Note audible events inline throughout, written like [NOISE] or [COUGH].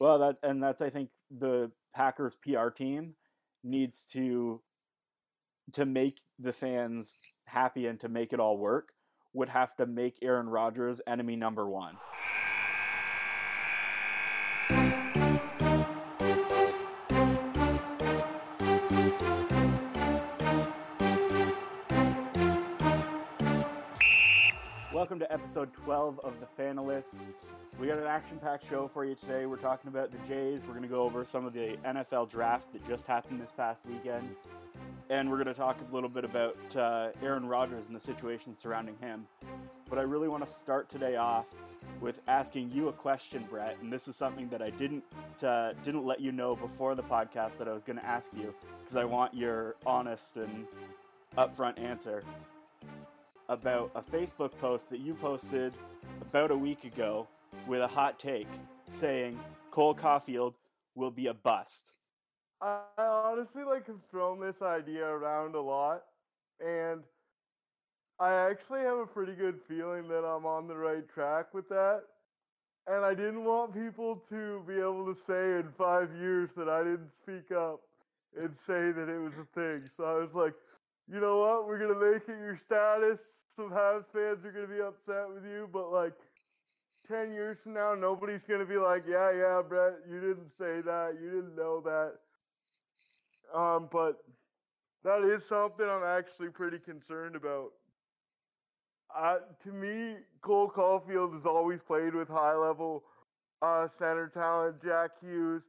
Well, that and that's I think the Packers PR team needs to to make the fans happy and to make it all work would have to make Aaron Rodgers enemy number one. Welcome to episode 12 of The Fanalysts. We got an action packed show for you today. We're talking about the Jays. We're going to go over some of the NFL draft that just happened this past weekend. And we're going to talk a little bit about uh, Aaron Rodgers and the situation surrounding him. But I really want to start today off with asking you a question, Brett. And this is something that I didn't uh, didn't let you know before the podcast that I was going to ask you because I want your honest and upfront answer about a Facebook post that you posted about a week ago with a hot take saying Cole Caufield will be a bust. I honestly like have thrown this idea around a lot, and I actually have a pretty good feeling that I'm on the right track with that. And I didn't want people to be able to say in five years that I didn't speak up and say that it was a thing. So I was like, you know what? We're gonna make it your status. Some Habs fans are gonna be upset with you, but like ten years from now, nobody's gonna be like, "Yeah, yeah, Brett, you didn't say that. You didn't know that." Um, but that is something I'm actually pretty concerned about. Uh, to me, Cole Caufield has always played with high level uh, center talent. Jack Hughes,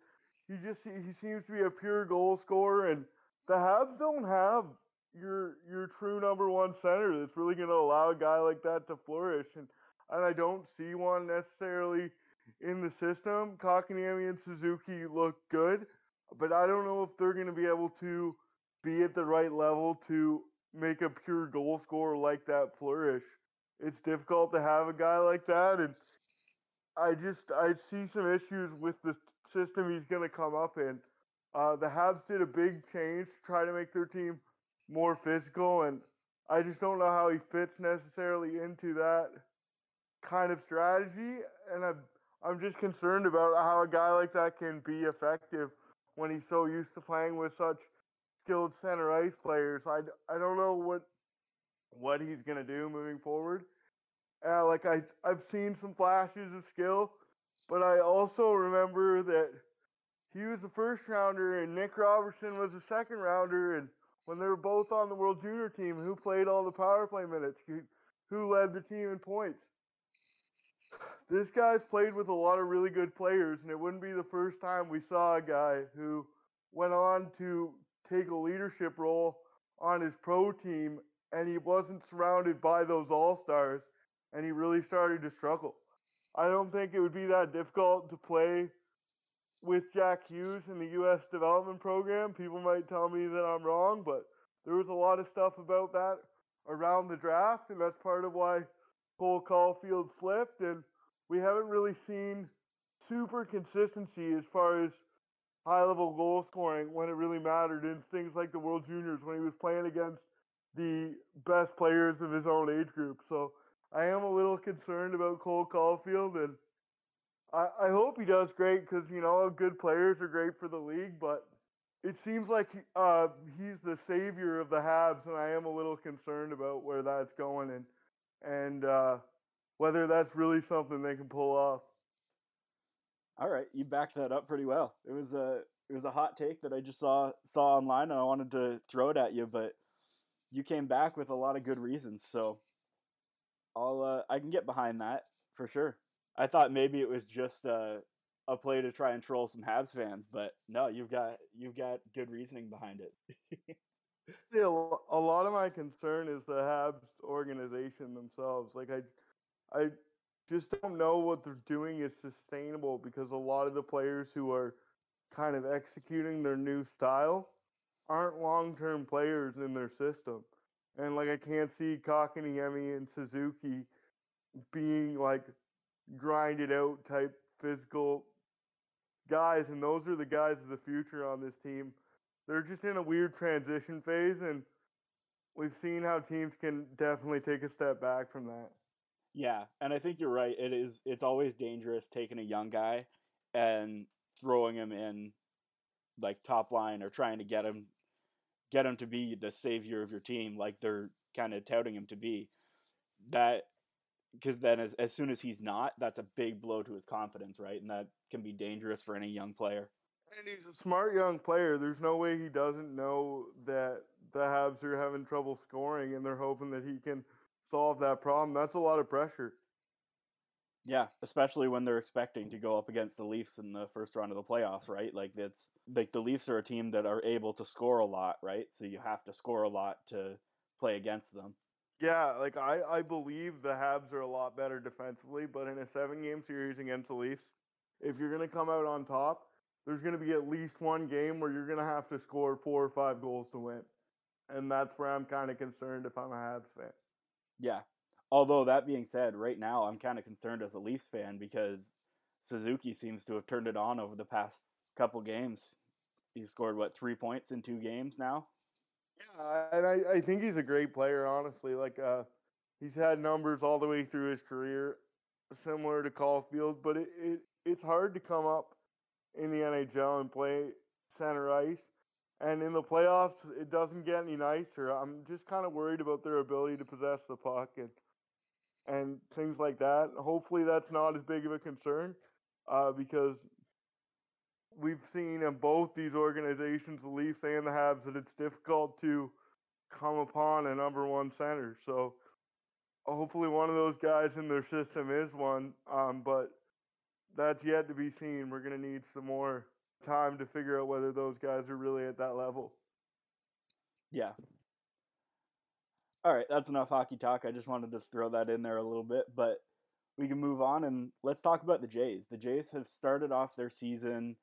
he just he seems to be a pure goal scorer, and the Habs don't have your your true number one center that's really going to allow a guy like that to flourish. And and I don't see one necessarily in the system. Kotkaniemi and Suzuki look good, but I don't know if they're going to be able to be at the right level to make a pure goal scorer like that flourish. It's difficult to have a guy like that, and I just I see some issues with the system he's going to come up in. Uh, the Habs did a big change to try to make their team more physical, and I just don't know how he fits necessarily into that kind of strategy. And I'm I'm just concerned about how a guy like that can be effective when he's so used to playing with such skilled center ice players. I, I don't know what what he's gonna do moving forward. Uh, like I I've seen some flashes of skill, but I also remember that he was the first rounder and Nick Robertson was the second rounder and when they were both on the World Junior team, who played all the power play minutes? Who, led the team in points? This guy's played with a lot of really good players, and it wouldn't be the first time we saw a guy who went on to take a leadership role on his pro team, and he wasn't surrounded by those all stars, and he really started to struggle. I don't think it would be that difficult to play with Jack Hughes in the U.S. development program. People might tell me that I'm wrong, but there was a lot of stuff about that around the draft, and that's part of why Cole Caufield slipped. And we haven't really seen super consistency as far as high level goal scoring when it really mattered in things like the World Juniors when he was playing against the best players of his own age group. So I am a little concerned about Cole Caufield and I, hope he does great because you know good players are great for the league, but it seems like uh, he's the savior of the Habs, and I am a little concerned about where that's going and and uh, whether that's really something they can pull off. All right, you backed that up pretty well. It was a it was a hot take that I just saw saw online, and I wanted to throw it at you, but you came back with a lot of good reasons. So I'll uh, I can get behind that for sure. I thought maybe it was just a a play to try and troll some Habs fans, but no, you've got you've got good reasoning behind it. [LAUGHS] yeah, a lot of my concern is the Habs organization themselves. Like I, I just don't know what they're doing is sustainable because a lot of the players who are kind of executing their new style aren't long-term players in their system. And like I can't see Kotkaniemi and Suzuki being like grinded out type physical guys, and those are the guys of the future on this team. They're just in a weird transition phase, and we've seen how teams can definitely take a step back from that. Yeah, and I think you're right. It is. It's always dangerous taking a young guy and throwing him in like top line or trying to get him get him to be the savior of your team like they're kind of touting him to be that because then as, as soon as he's not that's a big blow to his confidence right and that can be dangerous for any young player and he's a smart young player there's no way he doesn't know that the habs are having trouble scoring and they're hoping that he can solve that problem that's a lot of pressure yeah, especially when they're expecting to go up against the Leafs in the first round of the playoffs, right? Like that's like the Leafs are a team that are able to score a lot, right? So you have to score a lot to play against them. Yeah, like I, I believe the Habs are a lot better defensively, but in a seven game series against the Leafs, if you're gonna come out on top, there's gonna be at least one game where you're gonna have to score four or five goals to win. And that's where I'm kinda concerned if I'm a Habs fan. Yeah, Although that being said, right now I'm kind of concerned as a Leafs fan because Suzuki seems to have turned it on over the past couple games. He scored what three points in two games now. Yeah, and I, I think he's a great player. Honestly, like uh, he's had numbers all the way through his career, similar to Caufield, but it, it it's hard to come up in the NHL and play center ice. And in the playoffs, it doesn't get any nicer. I'm just kind of worried about their ability to possess the puck and and things like that. Hopefully, that's not as big of a concern uh, because we've seen in both these organizations, the Leafs and the Habs, that it's difficult to come upon a number one center. So hopefully, one of those guys in their system is one, um, but that's yet to be seen. We're going to need some more time to figure out whether those guys are really at that level. Yeah, all right, that's enough hockey talk. I just wanted to throw that in there a little bit, but we can move on and let's talk about the Jays. The Jays have started off their season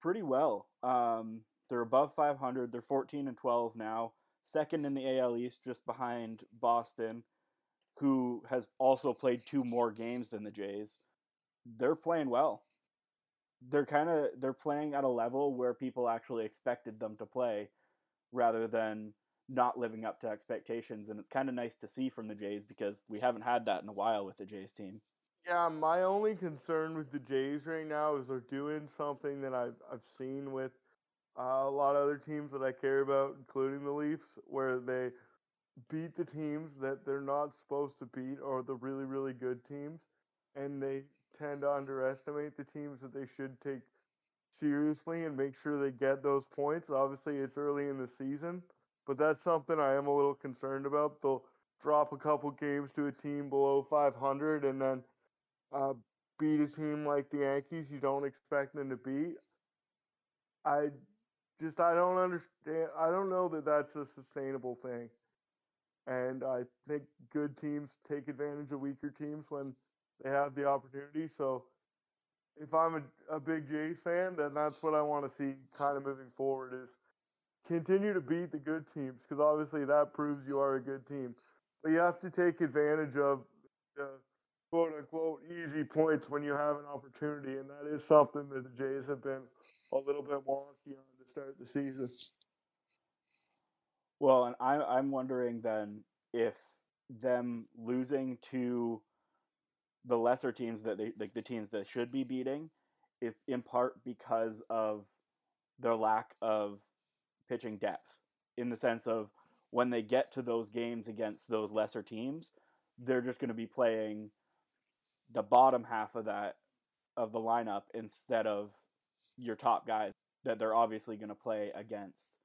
pretty well. Um, they're above 500. They're 14 and 12 now, second in the AL East, just behind Boston, who has also played two more games than the Jays. They're playing well. They're kind of they're playing at a level where people actually expected them to play, rather than not living up to expectations, and it's kind of nice to see from the Jays because we haven't had that in a while with the Jays team. Yeah, my only concern with the Jays right now is they're doing something that I've I've seen with uh, a lot of other teams that I care about, including the Leafs, where they beat the teams that they're not supposed to beat or the really really good teams, and they tend to underestimate the teams that they should take seriously and make sure they get those points. Obviously, it's early in the season, but that's something I am a little concerned about. They'll drop a couple games to a team below 500 and then uh, beat a team like the Yankees you don't expect them to beat. I just I don't understand. I don't know that that's a sustainable thing. And I think good teams take advantage of weaker teams when they have the opportunity. So if I'm a, a big Jays fan, then that's what I want to see kind of moving forward is continue to beat the good teams because obviously that proves you are a good team. But you have to take advantage of the quote unquote easy points when you have an opportunity, and that is something that the Jays have been a little bit wonky on to start the season. Well, and I, I'm wondering then if them losing to the lesser teams that they like the teams that should be beating is in part because of their lack of pitching depth in the sense of when they get to those games against those lesser teams, they're just going to be playing the bottom half of that of the lineup instead of your top guys that they're obviously going to play against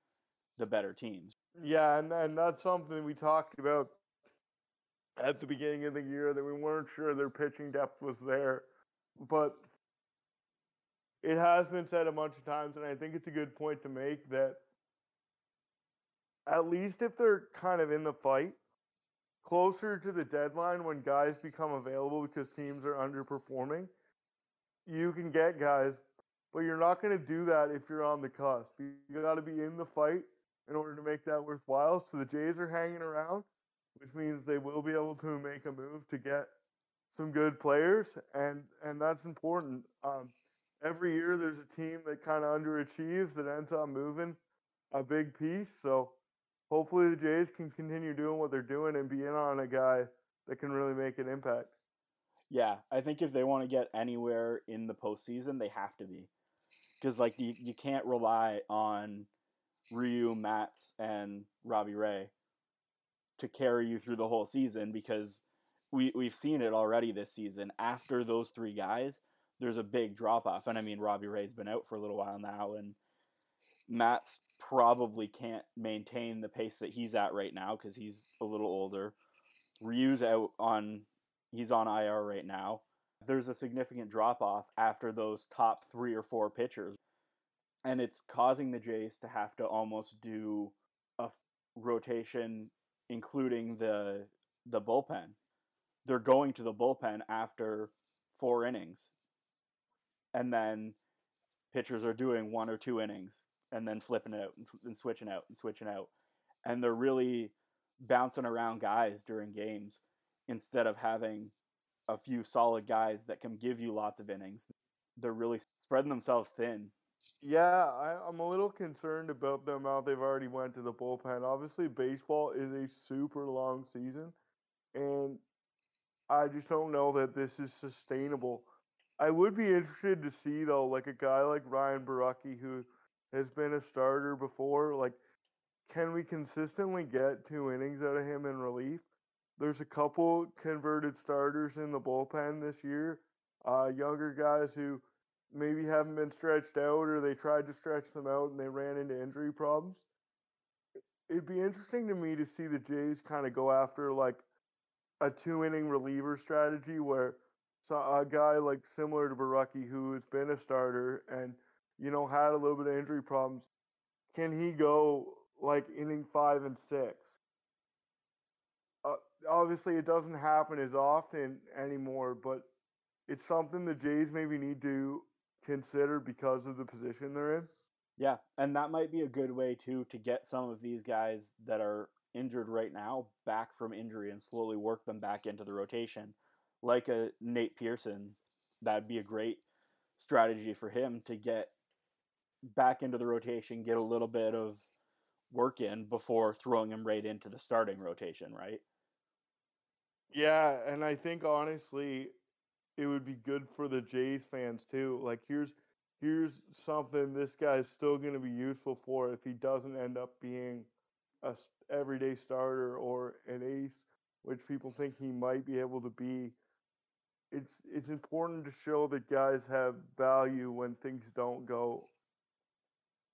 the better teams. Yeah, and, and that's something we talked about at the beginning of the year that we weren't sure their pitching depth was there. But it has been said a bunch of times, and I think it's a good point to make that at least if they're kind of in the fight, closer to the deadline when guys become available because teams are underperforming, you can get guys, but you're not going to do that if you're on the cusp. You got to be in the fight in order to make that worthwhile. So the Jays are hanging around, which means they will be able to make a move to get some good players, and and that's important. Um, every year there's a team that kind of underachieves that ends up moving a big piece. So hopefully the Jays can continue doing what they're doing and be in on a guy that can really make an impact. Yeah, I think if they want to get anywhere in the postseason, they have to be. because like you you can't rely on Ryu, Matz, and Robbie Ray to carry you through the whole season because we we've seen it already this season. After those three guys, there's a big drop off, and I mean Robbie Ray's been out for a little while now, and Matz probably can't maintain the pace that he's at right now because he's a little older. Ryu's out on he's on IR right now. There's a significant drop off after those top three or four pitchers. And it's causing the Jays to have to almost do a rotation including the the bullpen. They're going to the bullpen after four innings. And then pitchers are doing one or two innings and then flipping out and, and switching out and switching out. And they're really bouncing around guys during games instead of having a few solid guys that can give you lots of innings. They're really spreading themselves thin. Yeah, I, I'm a little concerned about the amount they've already went to the bullpen. Obviously, baseball is a super long season, and I just don't know that this is sustainable. I would be interested to see though, like a guy like Ryan Borucki who has been a starter before, like can we consistently get two innings out of him in relief? There's a couple converted starters in the bullpen this year, uh, younger guys who maybe haven't been stretched out or they tried to stretch them out and they ran into injury problems. It'd be interesting to me to see the Jays kind of go after like a two inning reliever strategy where so a guy like similar to Borucki who has been a starter and you know had a little bit of injury problems, can he go like inning five and six? Uh, obviously, it doesn't happen as often anymore, but it's something the Jays maybe need to consider because of the position they're in. Yeah, and that might be a good way too to get some of these guys that are injured right now back from injury and slowly work them back into the rotation. Like a Nate Pearson, that'd be a great strategy for him to get back into the rotation, get a little bit of work in before throwing him right into the starting rotation, right? Yeah, and I think honestly, it would be good for the Jays fans too. Like here's here's something this guy's still going to be useful for if he doesn't end up being a everyday starter or an ace, which people think he might be able to be. It's it's important to show that guys have value when things don't go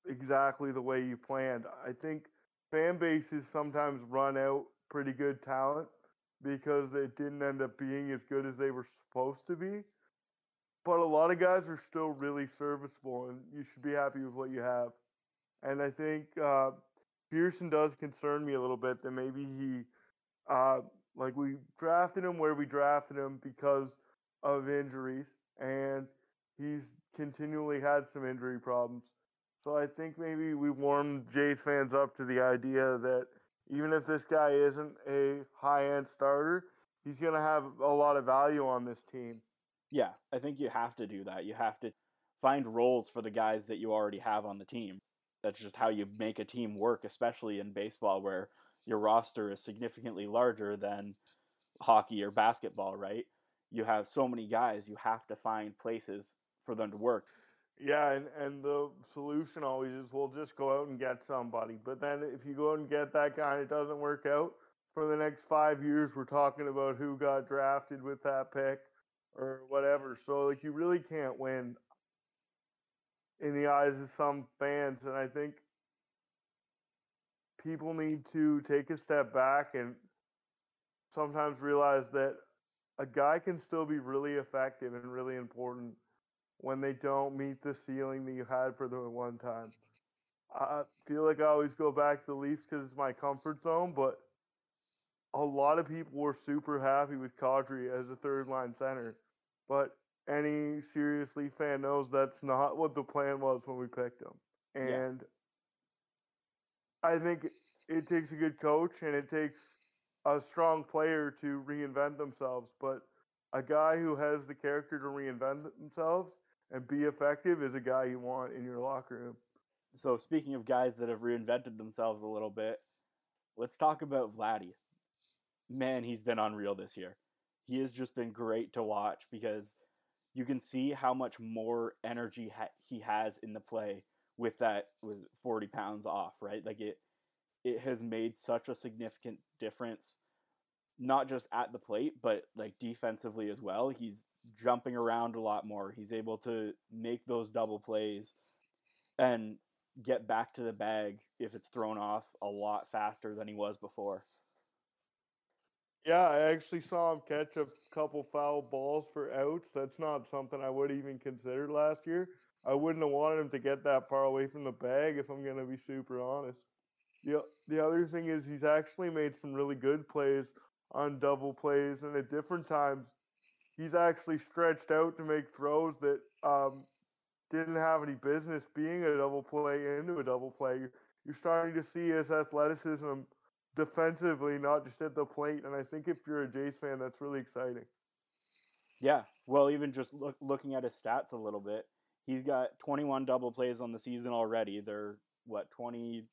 exactly the way you planned. I think fan bases sometimes run out pretty good talent because it didn't end up being as good as they were supposed to be. But a lot of guys are still really serviceable, and you should be happy with what you have. And I think uh, Pearson does concern me a little bit that maybe he, uh, like we drafted him where we drafted him because of injuries, and he's continually had some injury problems. So I think maybe we warmed Jays fans up to the idea that even if this guy isn't a high end starter, he's going to have a lot of value on this team. Yeah, I think you have to do that. You have to find roles for the guys that you already have on the team. That's just how you make a team work, especially in baseball where your roster is significantly larger than hockey or basketball, right? You have so many guys, you have to find places for them to work. Yeah, and, and the solution always is we'll just go out and get somebody. But then if you go out and get that guy and it doesn't work out, for the next five years we're talking about who got drafted with that pick or whatever. So like you really can't win in the eyes of some fans. And I think people need to take a step back and sometimes realize that a guy can still be really effective and really important when they don't meet the ceiling that you had for the one time. I feel like I always go back to the Leafs because it's my comfort zone, but a lot of people were super happy with Kadri as a third line center. But any serious Leaf fan knows that's not what the plan was when we picked him. And yeah. I think it takes a good coach and it takes a strong player to reinvent themselves. But a guy who has the character to reinvent themselves and be effective is a guy you want in your locker room. So speaking of guys that have reinvented themselves a little bit, let's talk about Vladdy. Man, he's been unreal this year. He has just been great to watch because you can see how much more energy ha- he has in the play with that with 40 pounds off, right? Like it it has made such a significant difference not just at the plate but like defensively as well. He's jumping around a lot more. He's able to make those double plays and get back to the bag if it's thrown off a lot faster than he was before. Yeah, I actually saw him catch a couple foul balls for outs. That's not something I would even consider last year. I wouldn't have wanted him to get that far away from the bag if I'm going to be super honest. The, the other thing is he's actually made some really good plays on double plays, and at different times, he's actually stretched out to make throws that um, didn't have any business being a double play into a double play. You're starting to see his athleticism defensively, not just at the plate. And I think if you're a Jays fan, that's really exciting. Yeah, well, even just look, looking at his stats a little bit, he's got 21 double plays on the season already. They're what 20,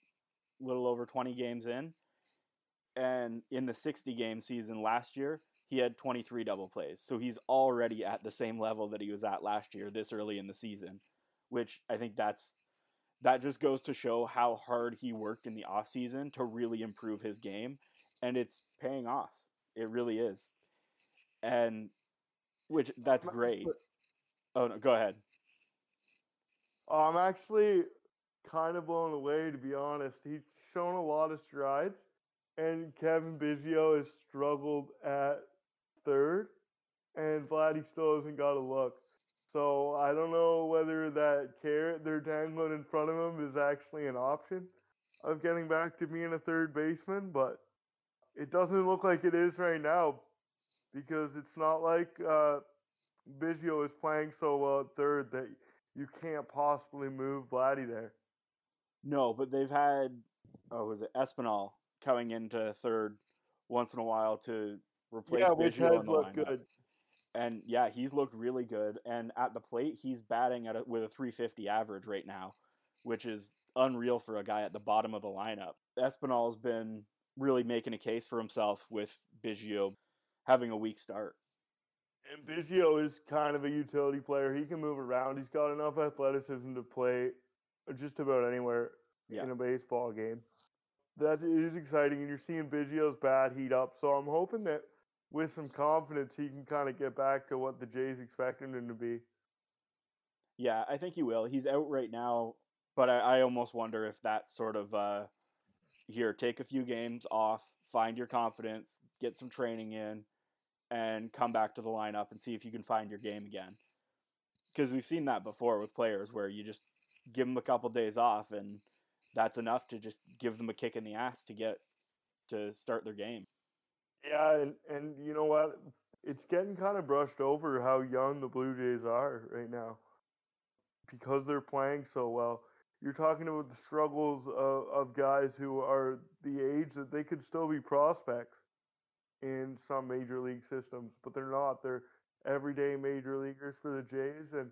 little over 20 games in, and in the 60 game season last year, he had 23 double plays. So he's already at the same level that he was at last year, this early in the season, which I think that's that just goes to show how hard he worked in the offseason to really improve his game and it's paying off. It really is. And which that's great. Oh no go ahead. I'm actually kind of blown away to be honest. He's shown a lot of strides and Cavan Biggio has struggled at third and Vladdy still hasn't got a look so I don't know whether that carrot they're dangling in front of him is actually an option of getting back to being a third baseman, but it doesn't look like it is right now because it's not like uh, Biggio is playing so well at third that you can't possibly move Vladdy there. No, but they've had oh was it Espinal coming into third once in a while to replace yeah, Biggio which has looked lineup. good. and yeah, he's looked really good. And at the plate, he's batting at a, with a 350 average right now, which is unreal for a guy at the bottom of the lineup. Espinal's been really making a case for himself with Biggio having a weak start. And Biggio is kind of a utility player. He can move around. He's got enough athleticism to play just about anywhere Yeah. in a baseball game. That is exciting, and you're seeing Biggio's bat heat up. So I'm hoping that with some confidence, he can kind of get back to what the Jays expected him to be. Yeah, I think he will. He's out right now, but I, I almost wonder if that's sort of uh, here, take a few games off, find your confidence, get some training in, and come back to the lineup and see if you can find your game again. Because we've seen that before with players where you just give them a couple days off and that's enough to just give them a kick in the ass to get to start their game. Yeah, and, and you know what? It's getting kind of brushed over how young the Blue Jays are right now because they're playing so well. You're talking about the struggles of, of guys who are the age that they could still be prospects in some major league systems, but they're not. They're everyday major leaguers for the Jays, and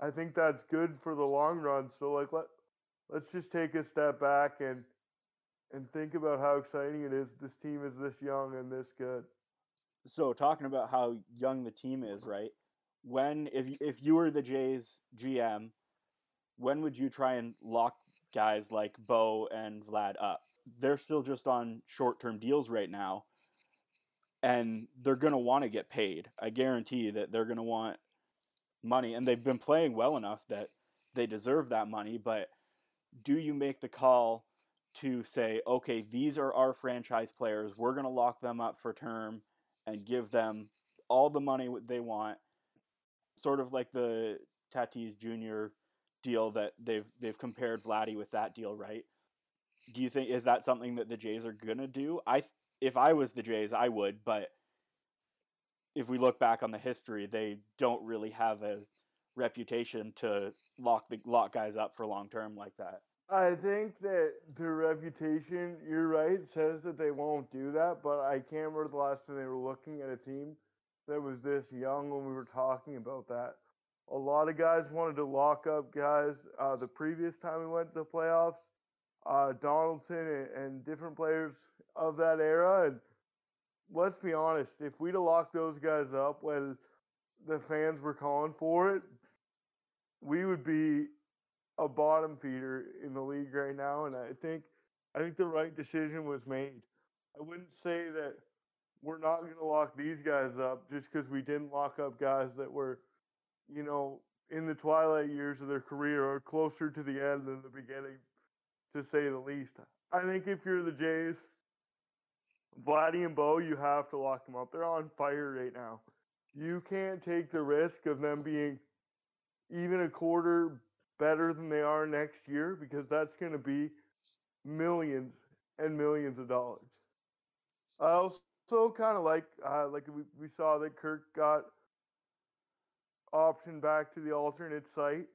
I think that's good for the long run. So like let let's just take a step back and and think about how exciting it is. This team is this young and this good. So talking about how young the team is, right? When if if you were the Jays GM, when would you try and lock guys like Bo and Vlad up? They're still just on short-term deals right now, and they're going to want to get paid. I guarantee that they're going to want money, and they've been playing well enough that they deserve that money. But do you make the call to say, okay, these are our franchise players. We're going to lock them up for term and give them all the money they want, sort of like the Tatis Jr. deal that they've they've compared Vladdy with that deal, right? Do you think is that something that the Jays are gonna do? I if I was the Jays, I would, but if we look back on the history, they don't really have a reputation to lock the lock guys up for long term like that. I think that their reputation, you're right, says that they won't do that, but I can't remember the last time they were looking at a team that was this young when we were talking about that. A lot of guys wanted to lock up guys uh, the previous time we went to the playoffs, uh, Donaldson and, and different players of that era. And let's be honest, if we'd have locked those guys up when the fans were calling for it, we would be a bottom feeder in the league right now. And I think I think the right decision was made. I wouldn't say that we're not going to lock these guys up just because we didn't lock up guys that were, you know, in the twilight years of their career or closer to the end than the beginning, to say the least. I think if you're the Jays, Vladdy and Bo, you have to lock them up. They're on fire right now. You can't take the risk of them being even a quarter better than they are next year because that's going to be millions and millions of dollars. I also kind of like uh, like we, we saw that Kirk got option back to the alternate site.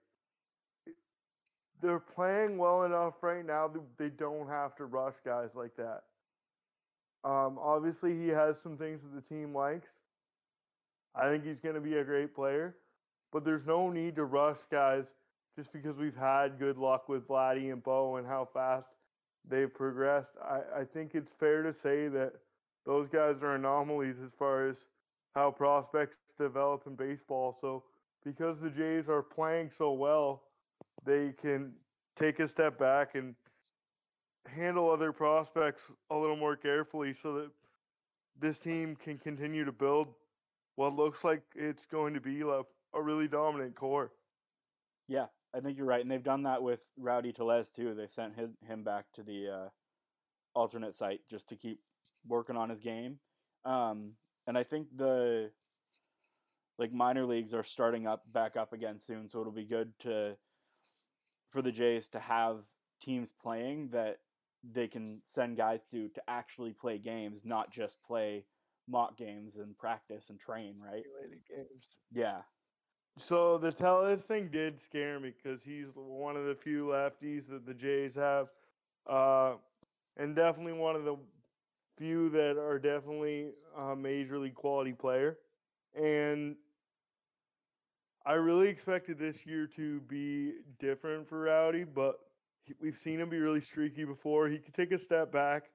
They're playing well enough right now that they don't have to rush guys like that. Um, obviously, he has some things that the team likes. I think he's going to be a great player, but there's no need to rush guys just because we've had good luck with Vladdy and Bo and how fast they've progressed. I, I think it's fair to say that those guys are anomalies as far as how prospects develop in baseball. So because the Jays are playing so well, they can take a step back and handle other prospects a little more carefully so that this team can continue to build what looks like it's going to be a, a really dominant core. Yeah, I think you're right, and they've done that with Rowdy Tellez too. They sent his, him back to the uh, alternate site just to keep working on his game. Um, and I think the like minor leagues are starting up back up again soon, so it'll be good to for the Jays to have teams playing that they can send guys to to actually play games, not just play mock games and practice and train, right? Games. Yeah. So the Tellez thing did scare me because he's one of the few lefties that the Jays have, uh, and definitely one of the few that are definitely a major league quality player. And I really expected this year to be different for Rowdy, but we've seen him be really streaky before. He could take a step back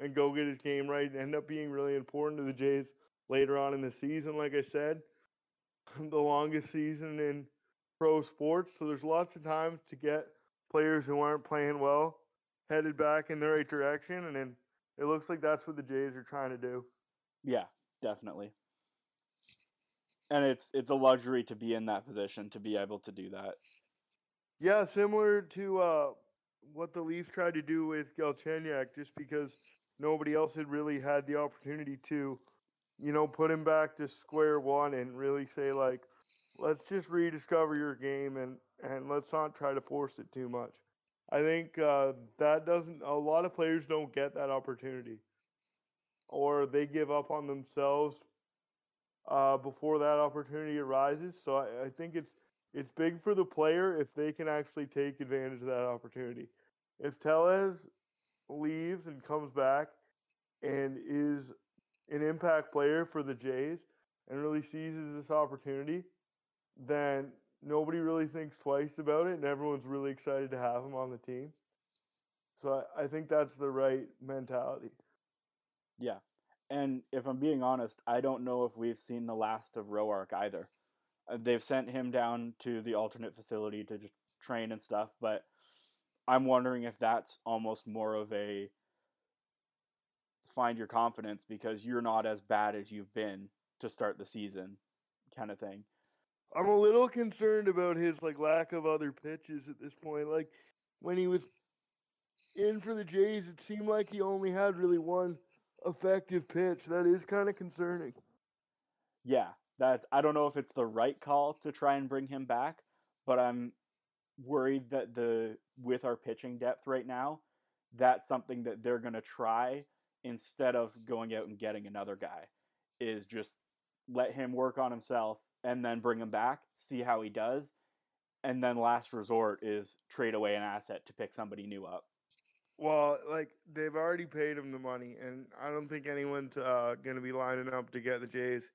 and go get his game right and end up being really important to the Jays later on in the season, like I said. [LAUGHS] The longest season in pro sports. So there's lots of times to get players who aren't playing well headed back in the right direction. And then it looks like that's what the Jays are trying to do. Yeah, definitely. And it's it's a luxury to be in that position to be able to do that. Yeah, similar to uh, what the Leafs tried to do with Galchenyuk, just because nobody else had really had the opportunity to, you know, put him back to square one and really say like, let's just rediscover your game and and let's not try to force it too much. I think uh, that doesn't. A lot of players don't get that opportunity, or they give up on themselves uh, before that opportunity arises. So I, I think it's it's big for the player if they can actually take advantage of that opportunity. If Tellez leaves and comes back and is an impact player for the Jays and really seizes this opportunity, then nobody really thinks twice about it and everyone's really excited to have him on the team. So I, I think that's the right mentality. Yeah. And if I'm being honest, I don't know if we've seen the last of Roark either. Uh, they've sent him down to the alternate facility to just train and stuff, but I'm wondering if that's almost more of a find your confidence because you're not as bad as you've been to start the season kind of thing. I'm a little concerned about his like lack of other pitches at this point. Like when he was in for the Jays, it seemed like he only had really one effective pitch. That is kind of concerning. Yeah, that's I don't know if it's the right call to try and bring him back, but I'm worried that the with our pitching depth right now, that's something that they're going to try instead of going out and getting another guy is just let him work on himself and then bring him back, see how he does, and then last resort is trade away an asset to pick somebody new up. Well, like they've already paid him the money, and I don't think anyone's uh, going to be lining up to get the Jays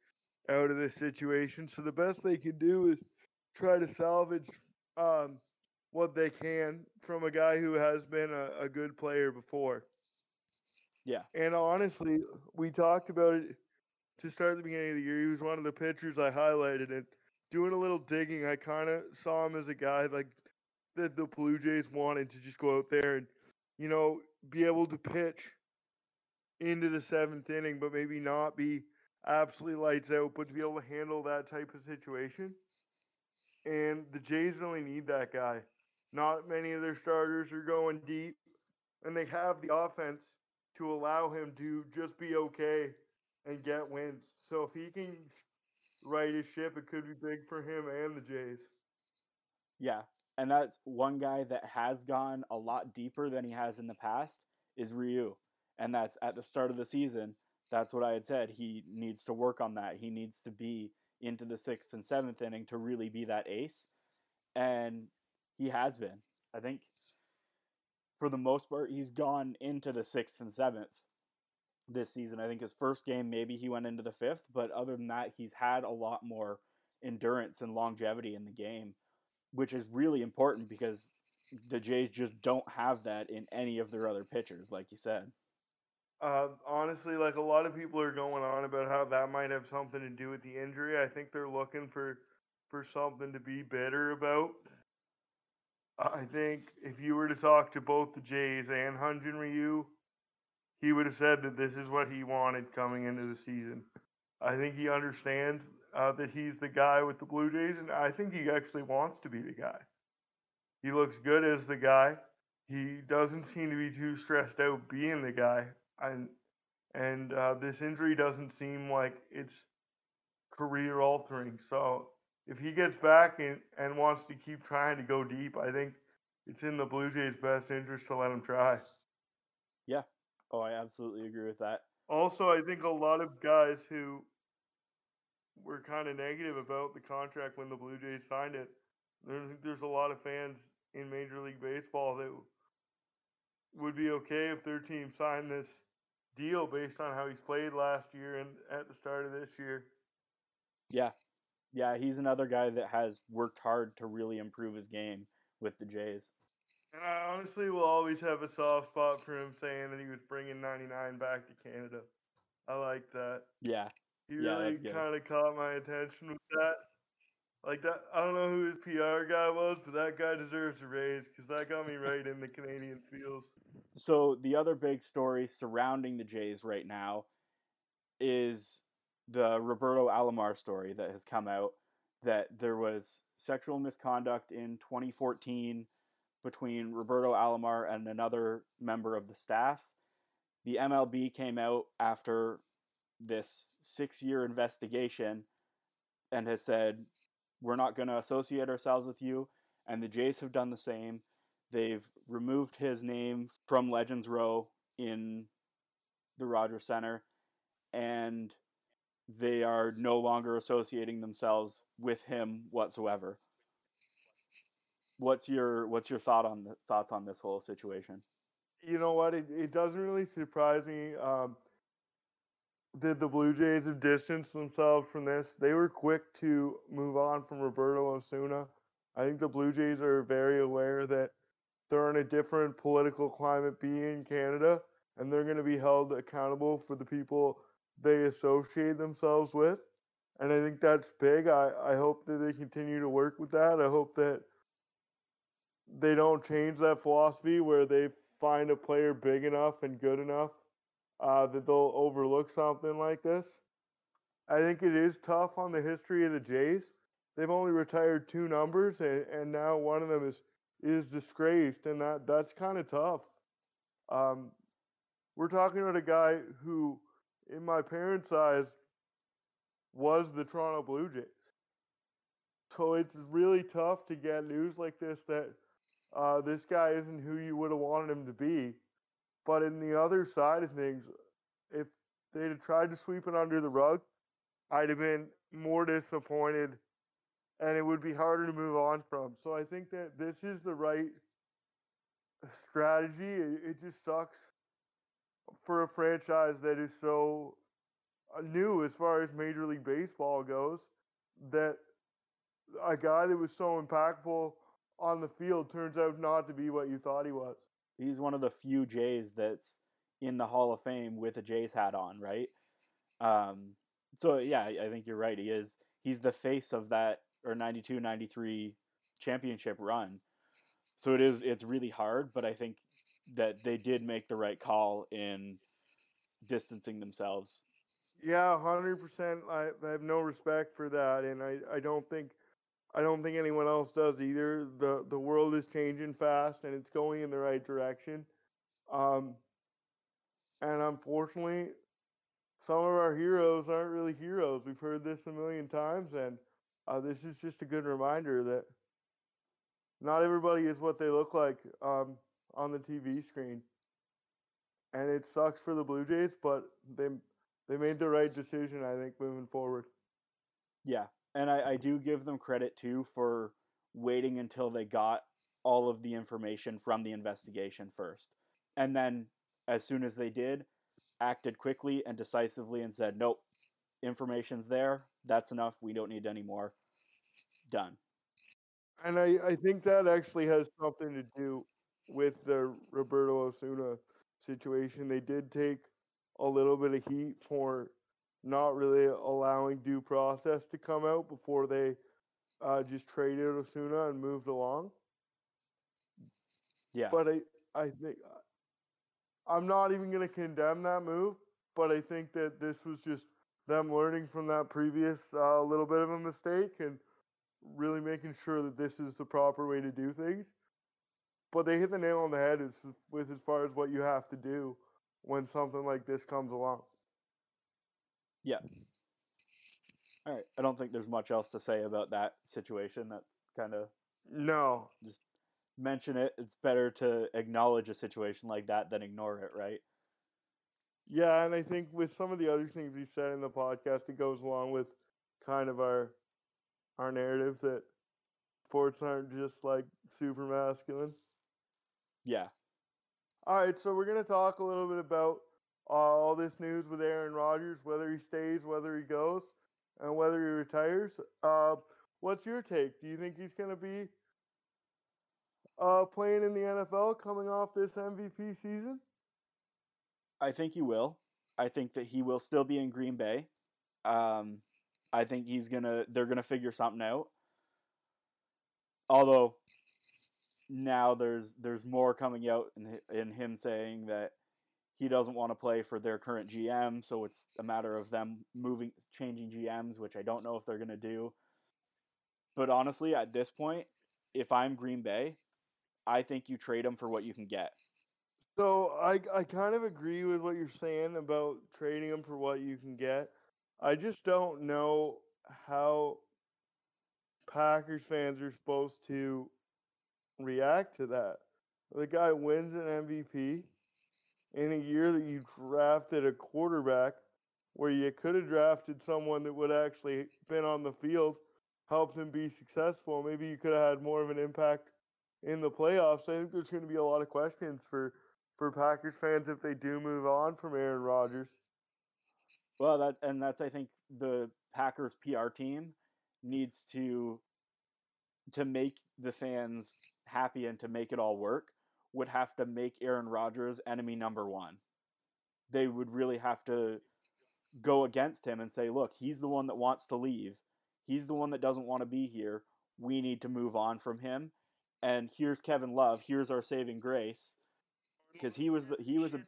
out of this situation. So the best they can do is try to salvage um, what they can from a guy who has been a, a good player before. Yeah. And honestly, we talked about it to start the beginning of the year. He was one of the pitchers I highlighted, and doing a little digging, I kind of saw him as a guy like that the Blue Jays wanted to just go out there and you know be able to pitch into the seventh inning, but maybe not be absolutely lights out, but to be able to handle that type of situation. And the Jays really need that guy. Not many of their starters are going deep, and they have the offense to allow him to just be okay and get wins. So if he can right his ship, it could be big for him and the Jays. Yeah, and that's one guy that has gone a lot deeper than he has in the past is Ryu, and that's at the start of the season. That's what I had said. He needs to work on that. He needs to be into the sixth and seventh inning to really be that ace, and he has been. I think for the most part, he's gone into the sixth and seventh this season. I think his first game, maybe he went into the fifth, but other than that, he's had a lot more endurance and longevity in the game, which is really important because the Jays just don't have that in any of their other pitchers, like you said. Uh, honestly, like a lot of people are going on about how that might have something to do with the injury. I think they're looking for for something to be bitter about. I think if you were to talk to both the Jays and Hyun-Jin Ryu, he would have said that this is what he wanted coming into the season. I think he understands uh, that he's the guy with the Blue Jays, and I think he actually wants to be the guy. He looks good as the guy. He doesn't seem to be too stressed out being the guy, and and uh, this injury doesn't seem like it's career altering. So if he gets back and, and wants to keep trying to go deep, I think it's in the Blue Jays' best interest to let him try. Yeah. Oh, I absolutely agree with that. Also, I think a lot of guys who were kind of negative about the contract when the Blue Jays signed it, there's, there's a lot of fans in Major League Baseball that would be okay if their team signed this deal based on how he's played last year and at the start of this year. Yeah, yeah, he's another guy that has worked hard to really improve his game with the Jays. And I honestly will always have a soft spot for him saying that he was bringing 99 back to Canada. I like that. Yeah. He Yeah, really good. kind of caught my attention with that. Like that, I don't know who his PR guy was, but that guy deserves a raise because that got me right in the Canadian feels. So the other big story surrounding the Jays right now is the Roberto Alomar story that has come out that there was sexual misconduct in 2014 between Roberto Alomar and another member of the staff. The MLB came out after this 6-year investigation and has said we're not going to associate ourselves with you and the Jays have done the same. They've removed his name from Legends Row in the Rogers Center, and they are no longer associating themselves with him whatsoever. What's your what's your thought on the thoughts on this whole situation? You know what? It, it doesn't really surprise me um, that the Blue Jays have distanced themselves from this. They were quick to move on from Roberto Osuna. I think the Blue Jays are very aware that they're in a different political climate being in Canada, and they're going to be held accountable for the people they associate themselves with. And I think that's big. I, I hope that they continue to work with that. I hope that they don't change that philosophy where they find a player big enough and good enough uh, that they'll overlook something like this. I think it is tough on the history of the Jays. They've only retired two numbers, and, and now one of them is is disgraced, and that that's kind of tough. Um, we're talking about a guy who, in my parents' eyes, was the Toronto Blue Jays. So it's really tough to get news like this that uh, this guy isn't who you would have wanted him to be. But in the other side of things, if they'd have tried to sweep it under the rug, I'd have been more disappointed and it would be harder to move on from. So I think that this is the right strategy. It, it just sucks for a franchise that is so uh, new as far as Major League Baseball goes that a guy that was so impactful on the field turns out not to be what you thought he was. He's one of the few Jays that's in the Hall of Fame with a Jays hat on, right? Um, So yeah, I think you're right. He is. He's the face of that or 92 93 championship run. So it is it's really hard, but I think that they did make the right call in distancing themselves. Yeah, hundred percent. I I have no respect for that, and I I don't think I don't think anyone else does either. the The world is changing fast, and it's going in the right direction. Um, and unfortunately, some of our heroes aren't really heroes. We've heard this a million times, and uh, this is just a good reminder that not everybody is what they look like um, on the TV screen. And it sucks for the Blue Jays, but they they made the right decision, I think, moving forward. Yeah, and I, I do give them credit too for waiting until they got all of the information from the investigation first, and then as soon as they did, acted quickly and decisively and said, "Nope, information's there. That's enough. We don't need any more. Done." And I, I think that actually has something to do with the Roberto Osuna situation. They did take a little bit of heat for not really allowing due process to come out before they uh, just traded Osuna and moved along. Yeah. But I, I think I'm not even going to condemn that move, but I think that this was just them learning from that previous uh, little bit of a mistake and really making sure that this is the proper way to do things. But they hit the nail on the head as, with as far as what you have to do when something like this comes along. Yeah. All right. I don't think there's much else to say about that situation. That kind of no, just mention it. It's better to acknowledge a situation like that than ignore it, right? Yeah, and I think with some of the other things he said in the podcast, it goes along with kind of our our narrative that sports aren't just like super masculine. Yeah. All right, so we're gonna talk a little bit about uh, all this news with Aaron Rodgers, whether he stays, whether he goes, and whether he retires. Uh, what's your take? Do you think he's gonna be uh, playing in the NFL coming off this MVP season? I think he will. I think that he will still be in Green Bay. Um, I think he's gonna. They're gonna figure something out. Although now there's there's more coming out in in him saying that he doesn't want to play for their current GM, so it's a matter of them moving, changing GMs, which I don't know if they're gonna do. But honestly, at this point, if I'm Green Bay, I think you trade him for what you can get. So I I kind of agree with what you're saying about trading him for what you can get. I just don't know how Packers fans are supposed to react to that. The guy wins an MVP in a year that you drafted a quarterback where you could have drafted someone that would actually been on the field, helped him be successful. Maybe you could have had more of an impact in the playoffs. I think there's going to be a lot of questions for for Packers fans if they do move on from Aaron Rodgers. Well, that and that's I think the Packers PR team needs to to make the fans happy and to make it all work would have to make Aaron Rodgers enemy number 1. They would really have to go against him and say, "Look, he's the one that wants to leave. He's the one that doesn't want to be here. We need to move on from him." And here's Kevin Love. Here's our saving grace because he was the he was a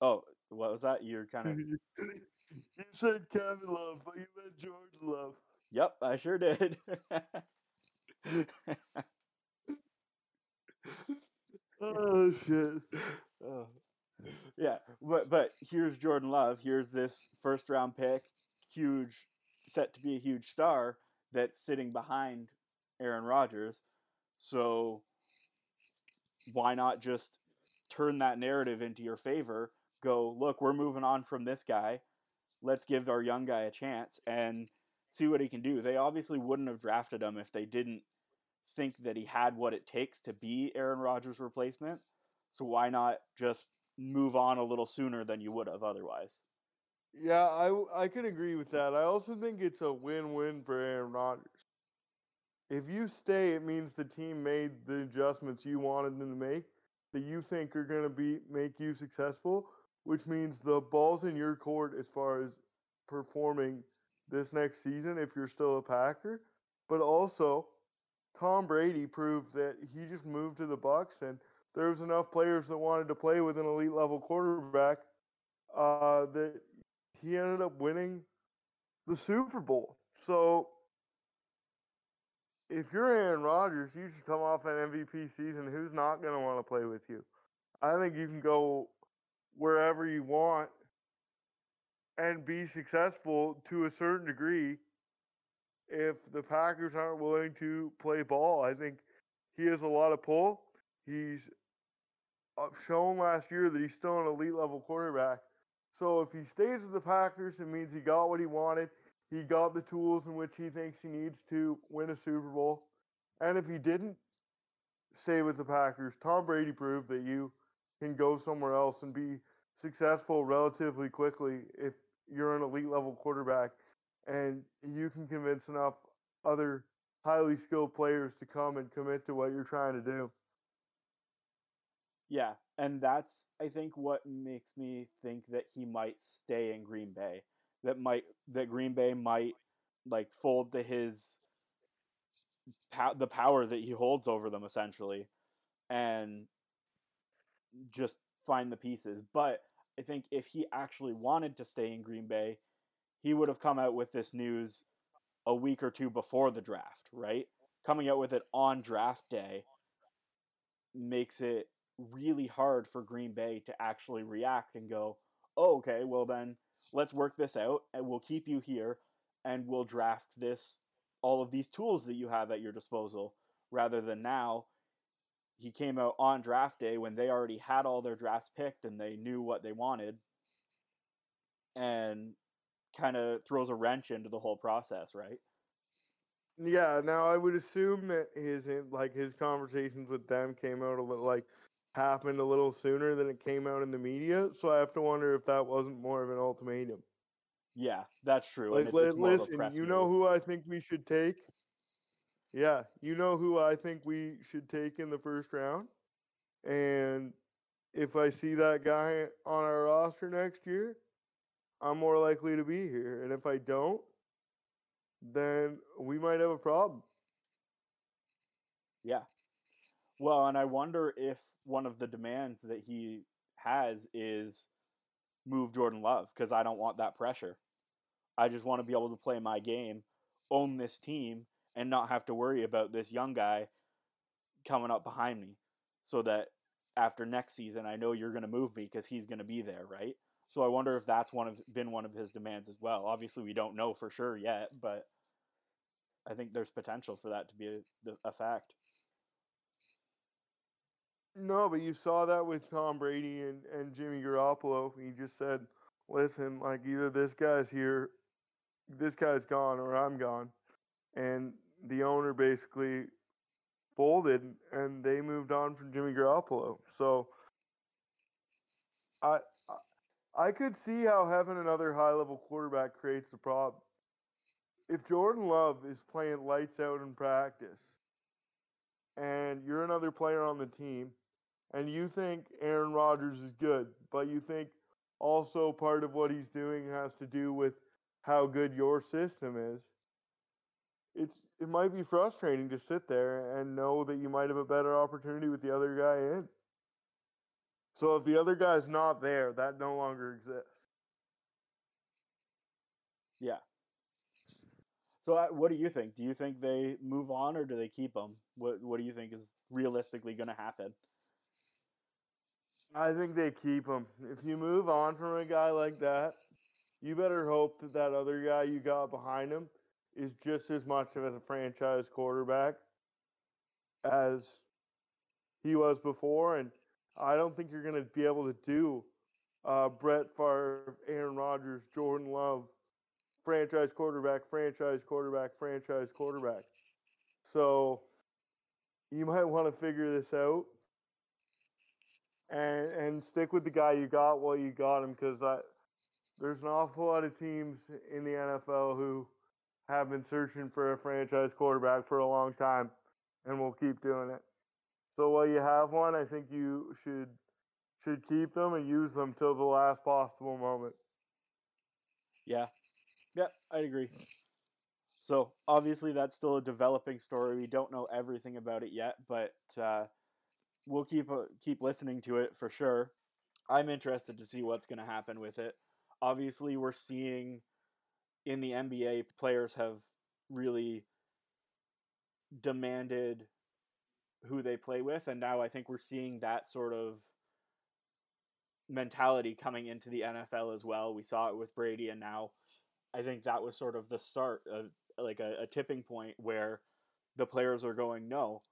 Oh, what was that? You're kind of. [LAUGHS] you said Kevin Love, but you meant George Love. Yep, I sure did. [LAUGHS] oh shit. Oh. Yeah, but but here's Jordan Love. Here's this first round pick, huge, set to be a huge star that's sitting behind Aaron Rodgers. So why not just turn that narrative into your favor go, look, we're moving on from this guy. Let's give our young guy a chance and see what he can do. They obviously wouldn't have drafted him if they didn't think that he had what it takes to be Aaron Rodgers' replacement. So why not just move on a little sooner than you would have otherwise? Yeah, I, I can agree with that. I also think it's a win win for Aaron Rodgers. If you stay, it means the team made the adjustments you wanted them to make that you think are going to be make you successful which means the ball's in your court as far as performing this next season if you're still a Packer. But also, Tom Brady proved that he just moved to the Bucs, and there was enough players that wanted to play with an elite level quarterback uh, that he ended up winning the Super Bowl. So if you're Aaron Rodgers, you should come off an MVP season. Who's not going to want to play with you? I think you can go wherever you want and be successful to a certain degree if the Packers aren't willing to play ball. I think he has a lot of pull. He's uh, shown last year that he's still an elite level quarterback. So if he stays with the Packers, it means he got what he wanted. He got the tools in which he thinks he needs to win a Super Bowl. And if he didn't stay with the Packers, Tom Brady proved that you can go somewhere else and be successful relatively quickly if you're an elite level quarterback and you can convince enough other highly skilled players to come and commit to what you're trying to do. Yeah, and that's I think what makes me think that he might stay in Green Bay. That might that Green Bay might like fold to his the power that he holds over them essentially and just find the pieces. But I think if he actually wanted to stay in Green Bay, he would have come out with this news a week or two before the draft, right? Coming out with it on draft day makes it really hard for Green Bay to actually react and go, oh, okay, well then let's work this out and we'll keep you here and we'll draft this, all of these tools that you have at your disposal rather than now. He came out on draft day when they already had all their drafts picked and they knew what they wanted and kind of throws a wrench into the whole process, right? Yeah, now I would assume that his like his conversations with them came out a little like happened a little sooner than it came out in the media. So I have to wonder if that wasn't more of an ultimatum. Yeah, that's true. Like, it, listen, you know who I think we should take? Yeah, you know who I think we should take in the first round? And if I see that guy on our roster next year, I'm more likely to be here. And if I don't, then we might have a problem. Yeah. Well, and I wonder if one of the demands that he has is move Jordan Love because I don't want that pressure. I just want to be able to play my game, own this team, and not have to worry about this young guy coming up behind me so that after next season I know you're going to move me because he's going to be there, right? So I wonder if that's one of been one of his demands as well. Obviously, we don't know for sure yet, but I think there's potential for that to be a, a fact. No, but you saw that with Tom Brady and, and Jimmy Garoppolo. He just said, listen, like either this guy's here, this guy's gone, or I'm gone. And the owner basically folded and they moved on from Jimmy Garoppolo. So I I could see how having another high level quarterback creates a problem. If Jordan Love is playing lights out in practice and you're another player on the team and you think Aaron Rodgers is good, but you think also part of what he's doing has to do with how good your system is. It's it might be frustrating to sit there and know that you might have a better opportunity with the other guy in. So if the other guy's not there, that no longer exists. Yeah. So what do you think? Do you think they move on or do they keep him? What What do you think is realistically going to happen? I think they keep him. If you move on from a guy like that, you better hope that that other guy you got behind him is just as much of a franchise quarterback as he was before. And I don't think you're going to be able to do uh, Brett Favre, Aaron Rodgers, Jordan Love, franchise quarterback, franchise quarterback, franchise quarterback. So you might want to figure this out and and stick with the guy you got while you got him because there's an awful lot of teams in the NFL who have been searching for a franchise quarterback for a long time and we'll keep doing it. So while you have one, I think you should should keep them and use them till the last possible moment. Yeah, Yeah, I'd agree. So obviously that's still a developing story. We don't know everything about it yet, but uh, we'll keep uh, keep listening to it for sure. I'm interested to see what's going to happen with it. Obviously, we're seeing in the NBA players have really demanded who they play with, and now I think we're seeing that sort of mentality coming into the NFL as well. We saw it with Brady, and now I think that was sort of the start of like a, a tipping point where the players are going, no,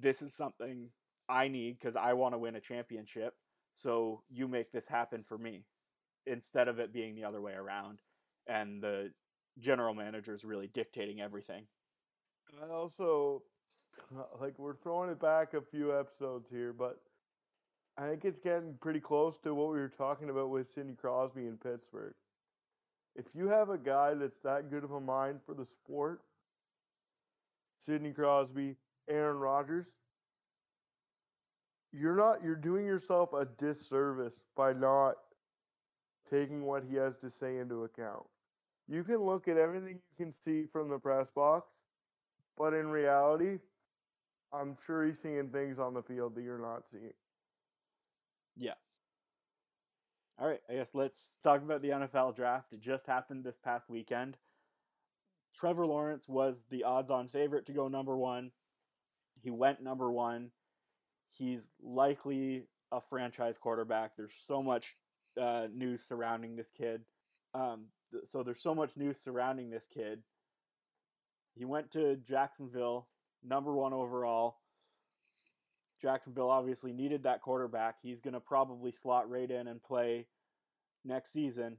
this is something I need because I want to win a championship. So you make this happen for me instead of it being the other way around and the general manager is really dictating everything. I also uh, like we're throwing it back a few episodes here, but I think it's getting pretty close to what we were talking about with Sidney Crosby in Pittsburgh. If you have a guy that's that good of a mind for the sport, Sidney Crosby, Aaron Rodgers, you're not you're doing yourself a disservice by not taking what he has to say into account. You can look at everything you can see from the press box, but in reality, I'm sure he's seeing things on the field that you're not seeing. Yeah. All right, I guess let's talk about the NFL draft. It just happened this past weekend. Trevor Lawrence was the odds on favorite to go number one. He went number one. He's likely a franchise quarterback. There's so much uh, news surrounding this kid. Um, th- so there's so much news surrounding this kid. He went to Jacksonville, number one overall. Jacksonville obviously needed that quarterback. He's going to probably slot right in and play next season.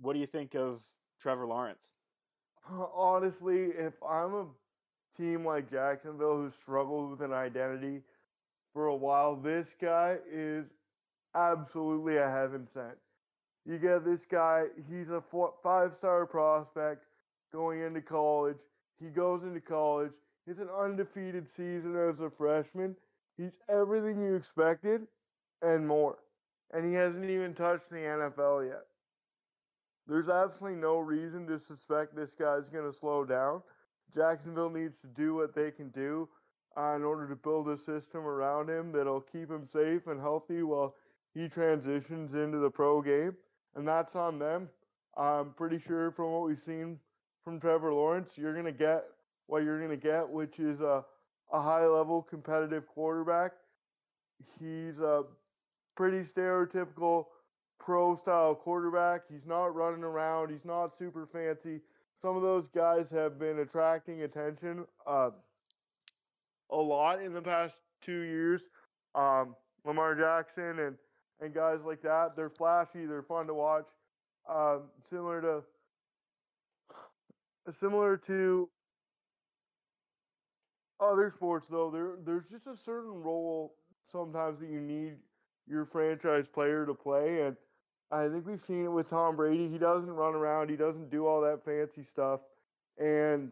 What do you think of Trevor Lawrence? Honestly, if I'm a team like Jacksonville who struggled with an identity for a while, this guy is absolutely a heaven sent. You get this guy, he's a five star prospect going into college. He goes into college. He's an undefeated season as a freshman. He's everything you expected and more. And he hasn't even touched the NFL yet. There's absolutely no reason to suspect this guy's going to slow down. Jacksonville needs to do what they can do uh, in order to build a system around him that'll keep him safe and healthy while he transitions into the pro game. And that's on them. I'm pretty sure from what we've seen from Trevor Lawrence, you're going to get what you're going to get, which is a, a high level competitive quarterback. He's a pretty stereotypical pro style quarterback. He's not running around, he's not super fancy. Some of those guys have been attracting attention uh, a lot in the past two years. Um, Lamar Jackson and, and guys like that. They're flashy, they're fun to watch. Um, similar to similar to other sports though, there there's just a certain role sometimes that you need your franchise player to play and I think we've seen it with Tom Brady. He doesn't run around, he doesn't do all that fancy stuff and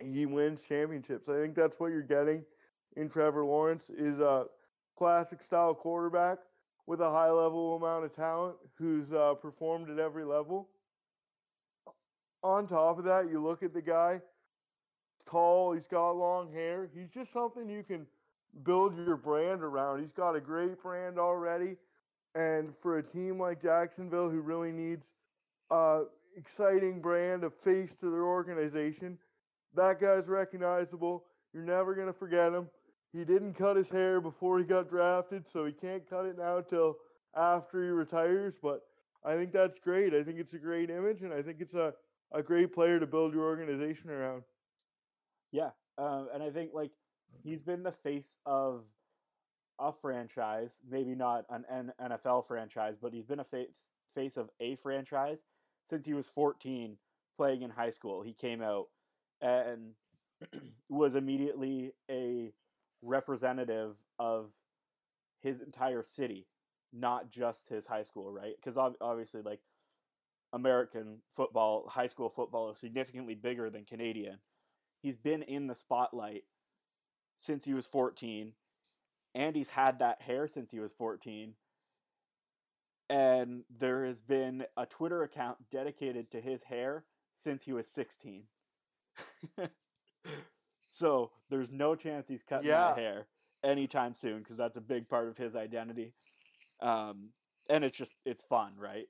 he wins championships. I think that's what you're getting in Trevor Lawrence is a classic style quarterback with a high level amount of talent who's uh, performed at every level. On top of that, you look at the guy, tall, he's got long hair. He's just something you can build your brand around. He's got a great brand already. And for a team like Jacksonville who really needs a exciting brand, a face to their organization, that guy's recognizable. You're never going to forget him. He didn't cut his hair before he got drafted, so he can't cut it now till after he retires. But I think that's great. I think it's a great image, and I think it's a, a great player to build your organization around. Yeah, uh, and I think like he's been the face of a franchise, maybe not an NFL franchise, but he's been a face face of a franchise since he was 14 playing in high school. He came out and [CLEARS THROAT] was immediately a representative of his entire city, not just his high school, right? Because obviously, like American football, high school football is significantly bigger than Canadian. He's been in the spotlight since he was 14, and he's had that hair since he was 14. and there has been a Twitter account dedicated to his hair since he was 16. [LAUGHS] so there's no chance he's cutting Yeah. that hair anytime soon because that's a big part of his identity. Um, and it's just it's fun, right?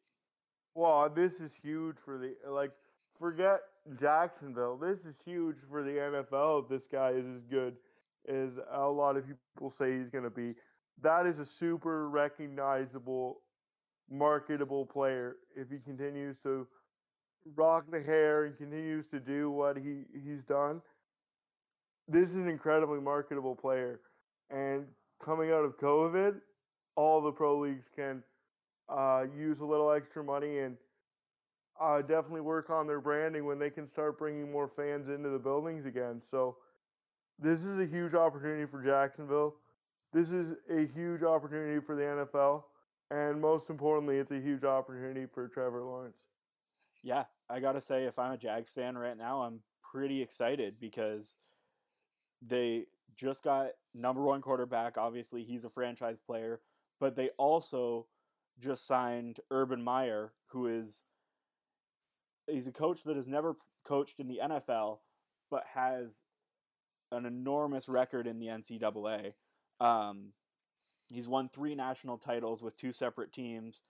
Well, this is huge for the like. Forget Jacksonville. This is huge for the NFL. If this guy is as good as a lot of people say he's going to be, that is a super recognizable, marketable player. If he continues to rock the hair and continues to do what he he's done, this is an incredibly marketable player. And coming out of COVID, all the pro leagues can uh, use a little extra money and uh, definitely work on their branding when they can start bringing more fans into the buildings again. So this is a huge opportunity for Jacksonville. This is a huge opportunity for the NFL, and most importantly, it's a huge opportunity for Trevor Lawrence. Yeah, I gotta say, if I'm a Jags fan right now, I'm pretty excited because they just got number one quarterback. Obviously, he's a franchise player, but they also just signed Urban Meyer, who is he's a coach that has never coached in the NFL, but has an enormous record in the NCAA. Um, he's won three national titles with two separate teams,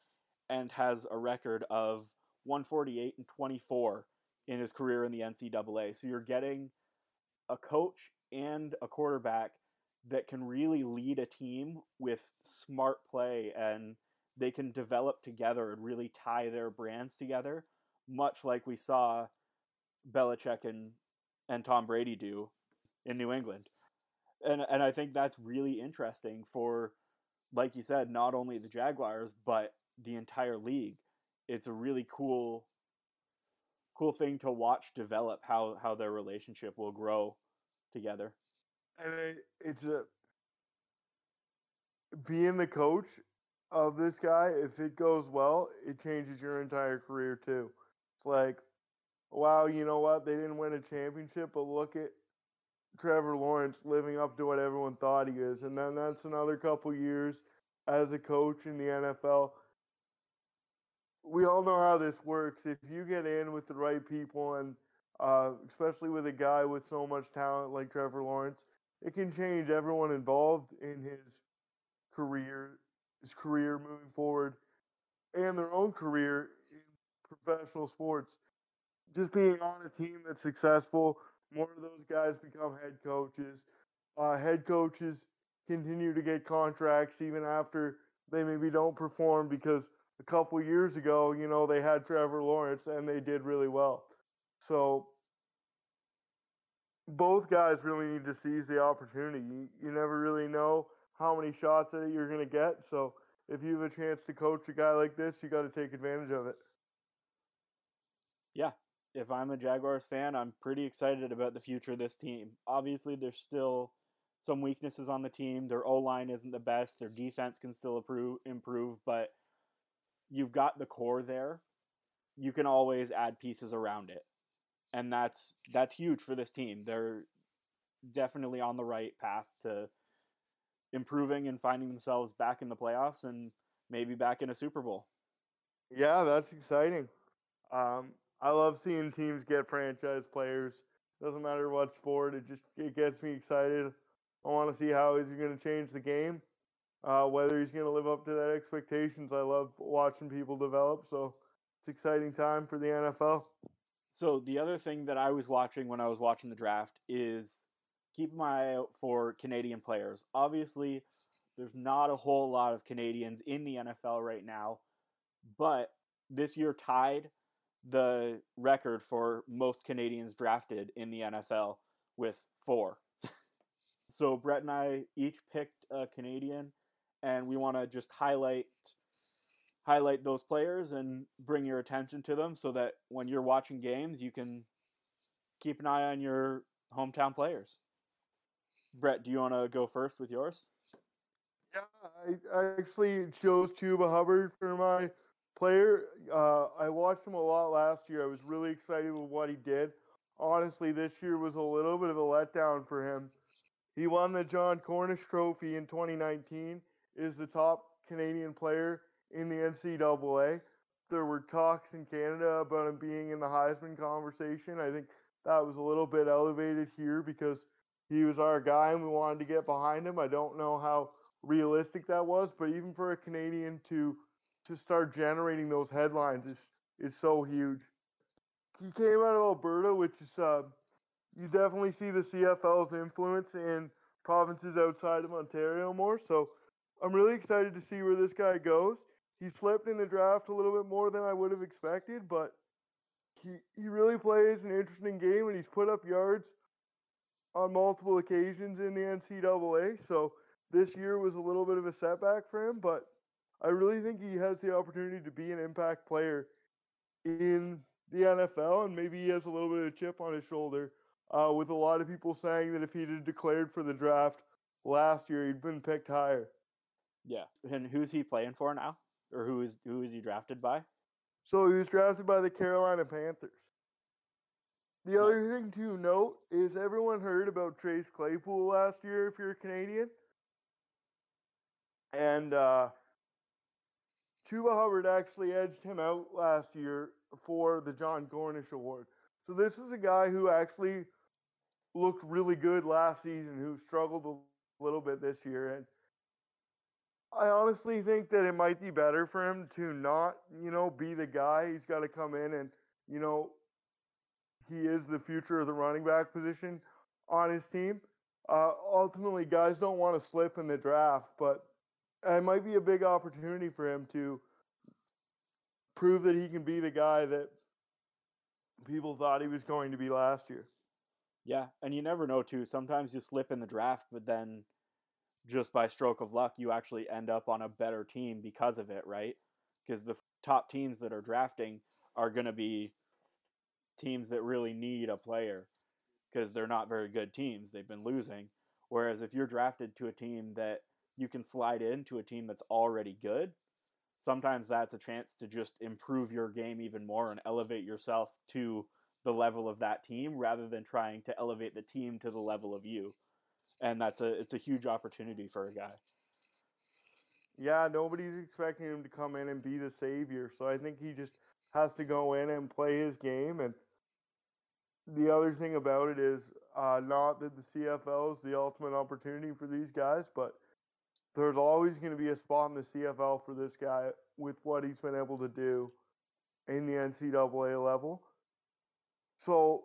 and has a record of 148 and 24 in his career in the NCAA. So you're getting a coach and a quarterback that can really lead a team with smart play and they can develop together and really tie their brands together, much like we saw Belichick and, and Tom Brady do in New England. And and I think that's really interesting for like you said, not only the Jaguars, but the entire league. It's a really cool cool thing to watch develop how how their relationship will grow together. And it, it's a being the coach of this guy. If it goes well, it changes your entire career too. It's like, wow, you know what? They didn't win a championship, but look at Trevor Lawrence living up to what everyone thought he is, and then that's another couple years as a coach in the NFL. We all know how this works. If you get in with the right people, and uh, especially with a guy with so much talent like Trevor Lawrence, it can change everyone involved in his career, his career moving forward, and their own career in professional sports. Just being on a team that's successful, more of those guys become head coaches. Uh, head coaches continue to get contracts even after they maybe don't perform because a couple years ago, you know, they had Trevor Lawrence and they did really well. So both guys really need to seize the opportunity. You, you never really know how many shots that you're going to get. So if you have a chance to coach a guy like this, you got to take advantage of it. Yeah, if I'm a Jaguars fan, I'm pretty excited about the future of this team. Obviously, there's still some weaknesses on the team. Their O line isn't the best. Their defense can still improve, improve, but you've got the core there. You can always add pieces around it, and that's that's huge for this team. They're definitely on the right path to improving and finding themselves back in the playoffs and maybe back in a Super Bowl. Yeah, that's exciting. Um, I love seeing teams get franchise players. Doesn't matter what sport, it just it gets me excited. I want to see how he's going to change the game, uh, whether he's going to live up to that expectations. I love watching people develop, so it's exciting time for the NFL. So the other thing that I was watching when I was watching the draft is keep my eye out for Canadian players. Obviously, there's not a whole lot of Canadians in the NFL right now, but this year tied the record for most Canadians drafted in the NFL with four. so Brett and I each picked a Canadian, and we want to just highlight highlight those players and bring your attention to them so that when you're watching games, you can keep an eye on your hometown players. Brett, do you want to go first with yours? Yeah, I, I actually chose Chuba Hubbard for my player. Uh, I watched him a lot last year. I was really excited with what he did. Honestly, this year was a little bit of a letdown for him. He won the Jon Cornish Trophy in 2019, is the top Canadian player in the NCAA. There were talks in Canada about him being in the Heisman conversation. I think that was a little bit elevated here because he was our guy and we wanted to get behind him. I don't know how realistic that was, but even for a Canadian to to start generating those headlines is is so huge. He came out of Alberta, which is uh, you definitely see the CFL's influence in provinces outside of Ontario more. So I'm really excited to see where this guy goes. He slipped in the draft a little bit more than I would have expected, but he he really plays an interesting game and he's put up yards on multiple occasions in the NCAA. So this year was a little bit of a setback for him, but I really think he has the opportunity to be an impact player in the NFL, and maybe he has a little bit of a chip on his shoulder. Uh, with a lot of people saying that if he'd have declared for the draft last year, he'd been picked higher. Yeah, and who's he playing for now, or who is who is he drafted by? So he was drafted by the Carolina Panthers. The Nice. other thing to note is everyone heard about Chase Claypool last year if you're a Canadian. And uh, Chuba Hubbard actually edged him out last year for the Jon Cornish Award. So this is a guy who actually looked really good last season, who struggled a little bit this year. And I honestly think that it might be better for him to not, you know, be the guy. He's got to come in and, you know, he is the future of the running back position on his team. Uh, ultimately, guys don't want to slip in the draft, but it might be a big opportunity for him to prove that he can be the guy that people thought he was going to be last year. Yeah, and you never know too. Sometimes you slip in the draft, but then just by stroke of luck, you actually end up on a better team because of it, right? Because the top teams that are drafting are going to be teams that really need a player because they're not very good teams. They've been losing. Whereas if you're drafted to a team that you can slide into a team that's already good, sometimes that's a chance to just improve your game even more and elevate yourself to the level of that team rather than trying to elevate the team to the level of you. And that's a it's a huge opportunity for a guy. Yeah, nobody's expecting him to come in and be the savior. So I think he just has to go in and play his game. And the other thing about it is uh, not that the CFL is the ultimate opportunity for these guys, but there's always going to be a spot in the CFL for this guy with what he's been able to do in the NCAA level. So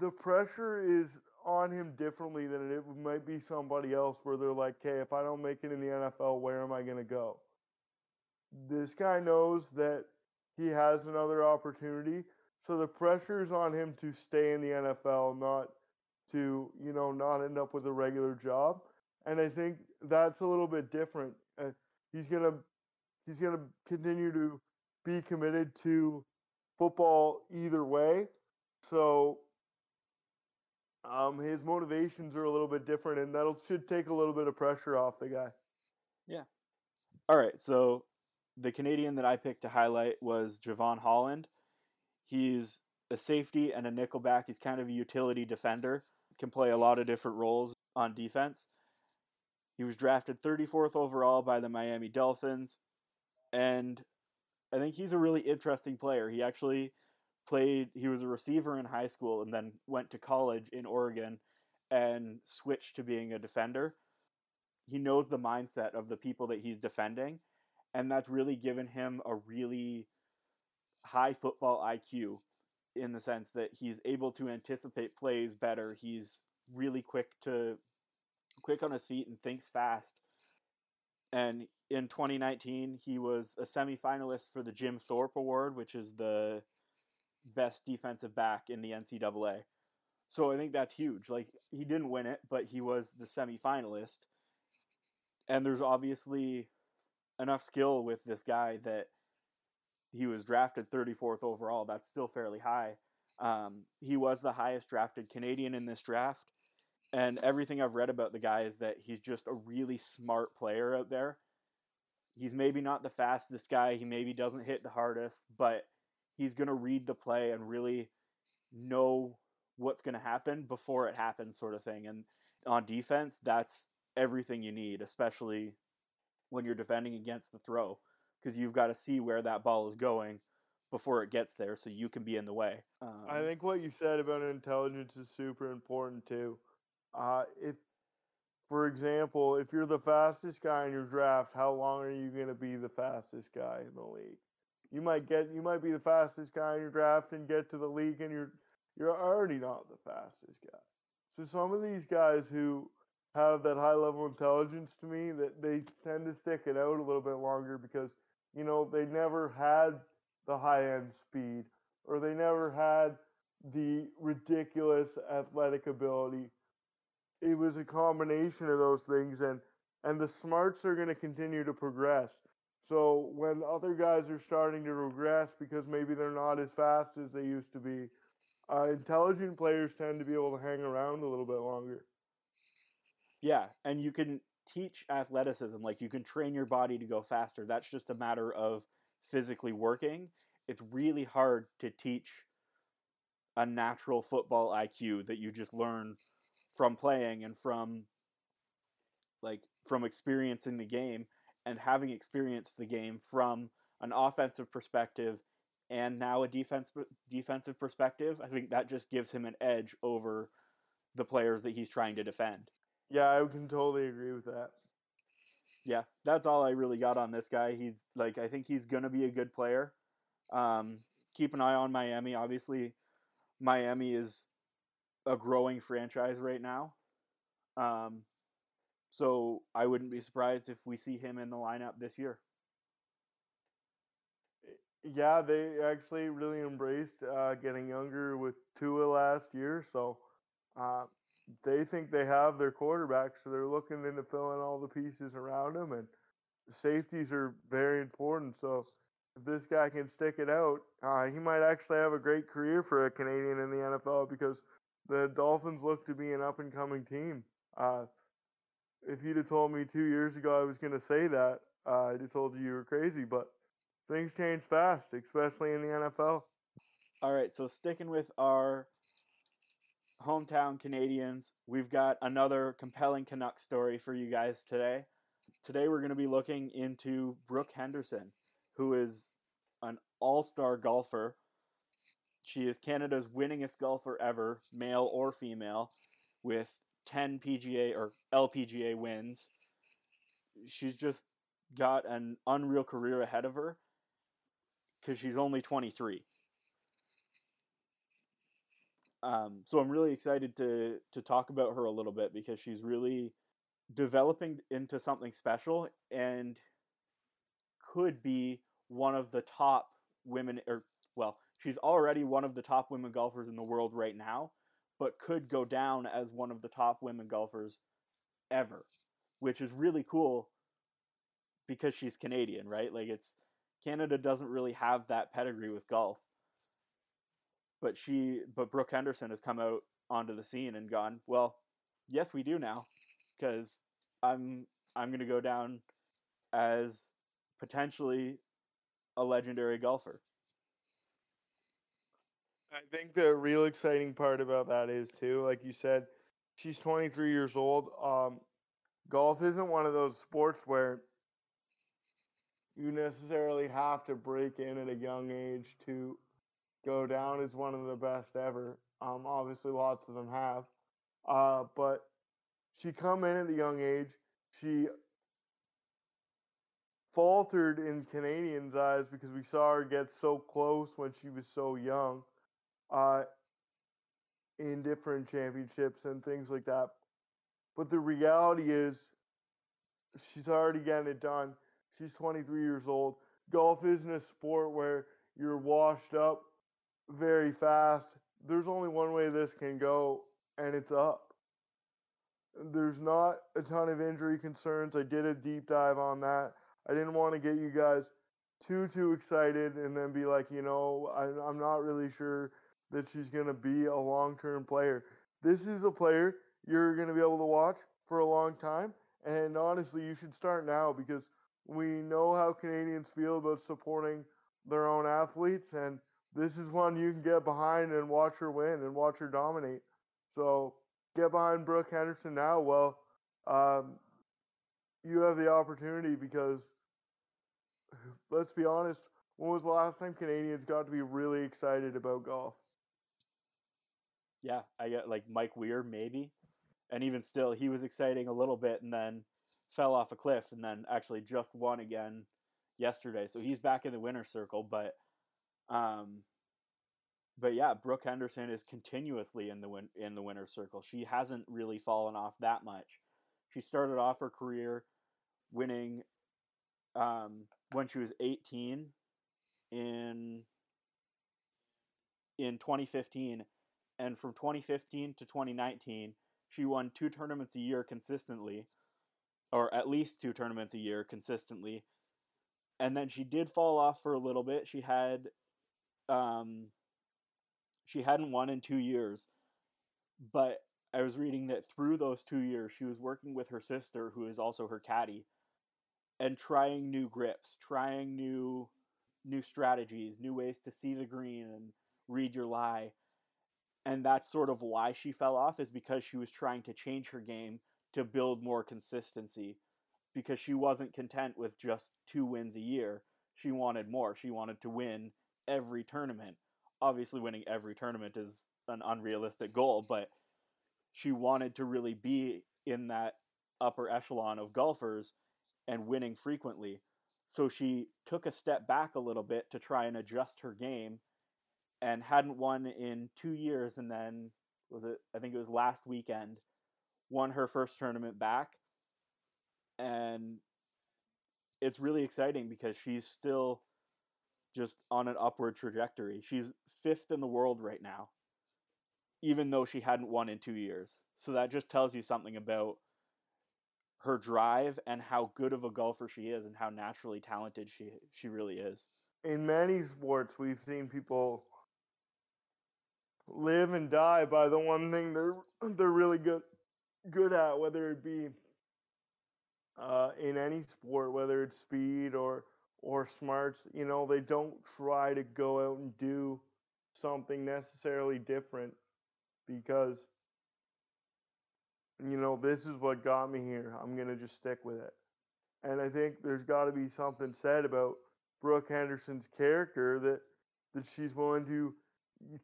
the pressure is on him differently than it might be somebody else where they're like, okay, if I don't make it in the NFL, where am I going to go? This guy knows that he has another opportunity. So the pressure is on him to stay in the NFL, not to, you know, not end up with a regular job. And I think that's a little bit different. Uh, he's going to he's going to continue to be committed to football either way. So um, his motivations are a little bit different, and that should take a little bit of pressure off the guy. Yeah. All right, so the Canadian that I picked to highlight was Jevon Holland. He's a safety and a nickelback. He's kind of a utility defender. Can play a lot of different roles on defense. He was drafted 34th overall by the Miami Dolphins, and I think he's a really interesting player. He actually played. He was a receiver in high school and then went to college in Oregon and switched to being a defender. He knows the mindset of the people that he's defending, and that's really given him a really high football IQ in the sense that he's able to anticipate plays better. He's really quick to quick on his feet and thinks fast. And in 2019, he was a semifinalist for the Jim Thorpe Award, which is the best defensive back in the NCAA. So I think that's huge. Like he didn't win it, but he was the semifinalist. And there's obviously enough skill with this guy that he was drafted 34th overall. That's still fairly high. Um, he was the highest drafted Canadian in this draft. And everything I've read about the guy is that he's just a really smart player out there. He's maybe not the fastest guy, he maybe doesn't hit the hardest, but he's going to read the play and really know what's going to happen before it happens, sort of thing. And on defense, that's everything you need, especially when you're defending against the throw because you've got to see where that ball is going before it gets there so you can be in the way. Um, I think what you said about intelligence is super important too. Uh, if, for example, if you're the fastest guy in your draft, how long are you going to be the fastest guy in the league? You might get, you might be the fastest guy in your draft and get to the league, and you're, you're already not the fastest guy. So some of these guys who have that high level intelligence to me, that they tend to stick it out a little bit longer because you know they never had the high end speed or they never had the ridiculous athletic ability. It was a combination of those things and and the smarts are going to continue to progress. So when other guys are starting to regress because maybe they're not as fast as they used to be, uh, intelligent players tend to be able to hang around a little bit longer. Yeah, and you can teach athleticism. Like you can train your body to go faster. That's just a matter of physically working. It's really hard to teach a natural football IQ that you just learn from playing and from like from experience in the game and having experienced the game from an offensive perspective and now a defense defensive perspective. I think that just gives him an edge over the players that he's trying to defend. Yeah, I can totally agree with that. Yeah, that's all I really got on this guy. He's like I think he's going to be a good player. Um, keep an eye on Miami. Obviously, Miami is a growing franchise right now. Um, so I wouldn't be surprised if we see him in the lineup this year. Yeah, they actually really embraced uh, getting younger with Tua last year. So uh, they think they have their quarterback. So they're looking into filling all the pieces around him. And safeties are very important. So if this guy can stick it out, uh, he might actually have a great career for a Canadian in the NFL because the Dolphins look to be an up and coming team. Uh, if you'd have told me two years ago I was going to say that, uh, I'd have told you you were crazy. But things change fast, especially in the NFL. All right, so sticking with our hometown Canadians, we've got another compelling Canuck story for you guys today. Today we're going to be looking into Brooke Henderson who is an all star golfer. She is Canada's winningest golfer ever, male or female, with 10 PGA or LPGA wins. She's just got an unreal career ahead of her because she's only 23. Um, so I'm really excited to to talk about her a little bit because she's really developing into something special and could be one of the top women, or well, she's already one of the top women golfers in the world right now, but could go down as one of the top women golfers ever, which is really cool because she's Canadian, right? Like it's Canada doesn't really have that pedigree with golf. But she but Brooke Henderson has come out onto the scene and gone, well, yes we do now cuz I'm I'm going to go down as potentially a legendary golfer. I think the real exciting part about that is too, like you said, she's 23 years old. Um, golf isn't one of those sports where you necessarily have to break in at a young age to go down as one of the best ever. Um, obviously, lots of them have, uh, but she come in at a young age. She faltered in Canadians' eyes because we saw her get so close when she was so young uh, in different championships and things like that. But the reality is, she's already getting it done. She's 23 years old. Golf isn't a sport where you're washed up very fast. There's only one way this can go, and it's up. There's not a ton of injury concerns. I did a deep dive on that. I didn't want to get you guys too too excited and then be like, you know, I, I'm not really sure that she's going to be a long term player. This is a player you're going to be able to watch for a long time. And honestly, you should start now because we know how Canadians feel about supporting their own athletes. And this is one you can get behind and watch her win and watch her dominate. So get behind Brooke Henderson now. Well, um, you have the opportunity because [SIGHS] let's be honest, when was the last time Canadians got to be really excited about golf? Yeah, I get like Mike Weir maybe, and even still, he was exciting a little bit and then fell off a cliff and then actually just won again yesterday. So he's back in the winner's circle, but um, but yeah, Brooke Henderson is continuously in the win- in the winner's circle. She hasn't really fallen off that much. She started off her career winning um, when she was 18 in in 2015 and from 2015 to 2019 she won two tournaments a year consistently or at least two tournaments a year consistently. And then she did fall off for a little bit. She had um she hadn't won in 2 years. But I was reading that through those 2 years she was working with her sister who is also her caddy and trying new grips, trying new new strategies, new ways to see the green and read your lie. And that's sort of why she fell off is because she was trying to change her game to build more consistency because she wasn't content with just two wins a year. She wanted more. She wanted to win every tournament. Obviously winning every tournament is an unrealistic goal, but she wanted to really be in that upper echelon of golfers and winning frequently. So she took a step back a little bit to try and adjust her game and hadn't won in two years. And then, was it, I think it was last weekend, won her first tournament back. And it's really exciting because she's still just on an upward trajectory. She's fifth in the world right now, even though she hadn't won in two years. So that just tells you something about her drive and how good of a golfer she is and how naturally talented she she really is. In many sports, we've seen people live and die by the one thing they're [CLEARS THROAT] they're really good good at, whether it be uh, in any sport, whether it's speed or or smarts. You know, they don't try to go out and do something necessarily different because you know, this is what got me here. I'm to just stick with it. And I think there's got to be something said about Brooke Henderson's character that that she's willing to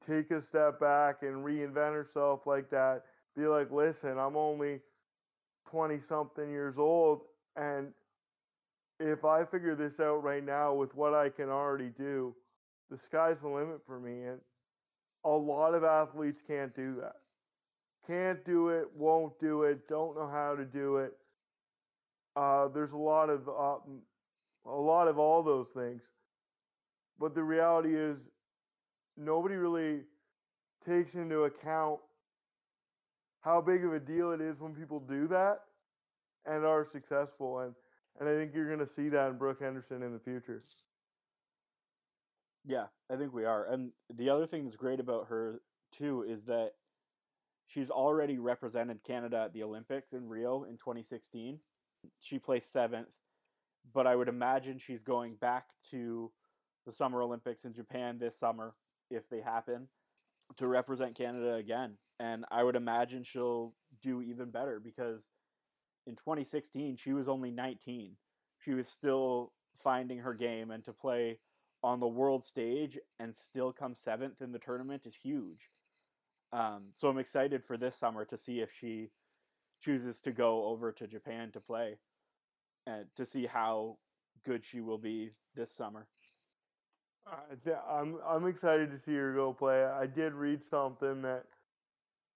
take a step back and reinvent herself like that. Be like, listen, I'm only 20 something years old, and if I figure this out right now with what I can already do, the sky's the limit for me. And a lot of athletes can't do that can't do it, won't do it, don't know how to do it. Uh, there's a lot of uh, a lot of all those things, but the reality is nobody really takes into account how big of a deal it is when people do that and are successful and and I think you're going to see that in Brooke Henderson in the future. Yeah, I think we are. And the other thing that's great about her too is that She's already represented Canada at the Olympics in Rio in 2016. She placed seventh, but I would imagine she's going back to the Summer Olympics in Japan this summer if they happen to represent Canada again. And I would imagine she'll do even better because in 2016 she was only 19. She was still finding her game and to play on the world stage and still come seventh in the tournament is huge. Um, so I'm excited for this summer to see if she chooses to go over to Japan to play and to see how good she will be this summer. Uh, I'm I'm excited to see her go play. I did read something that,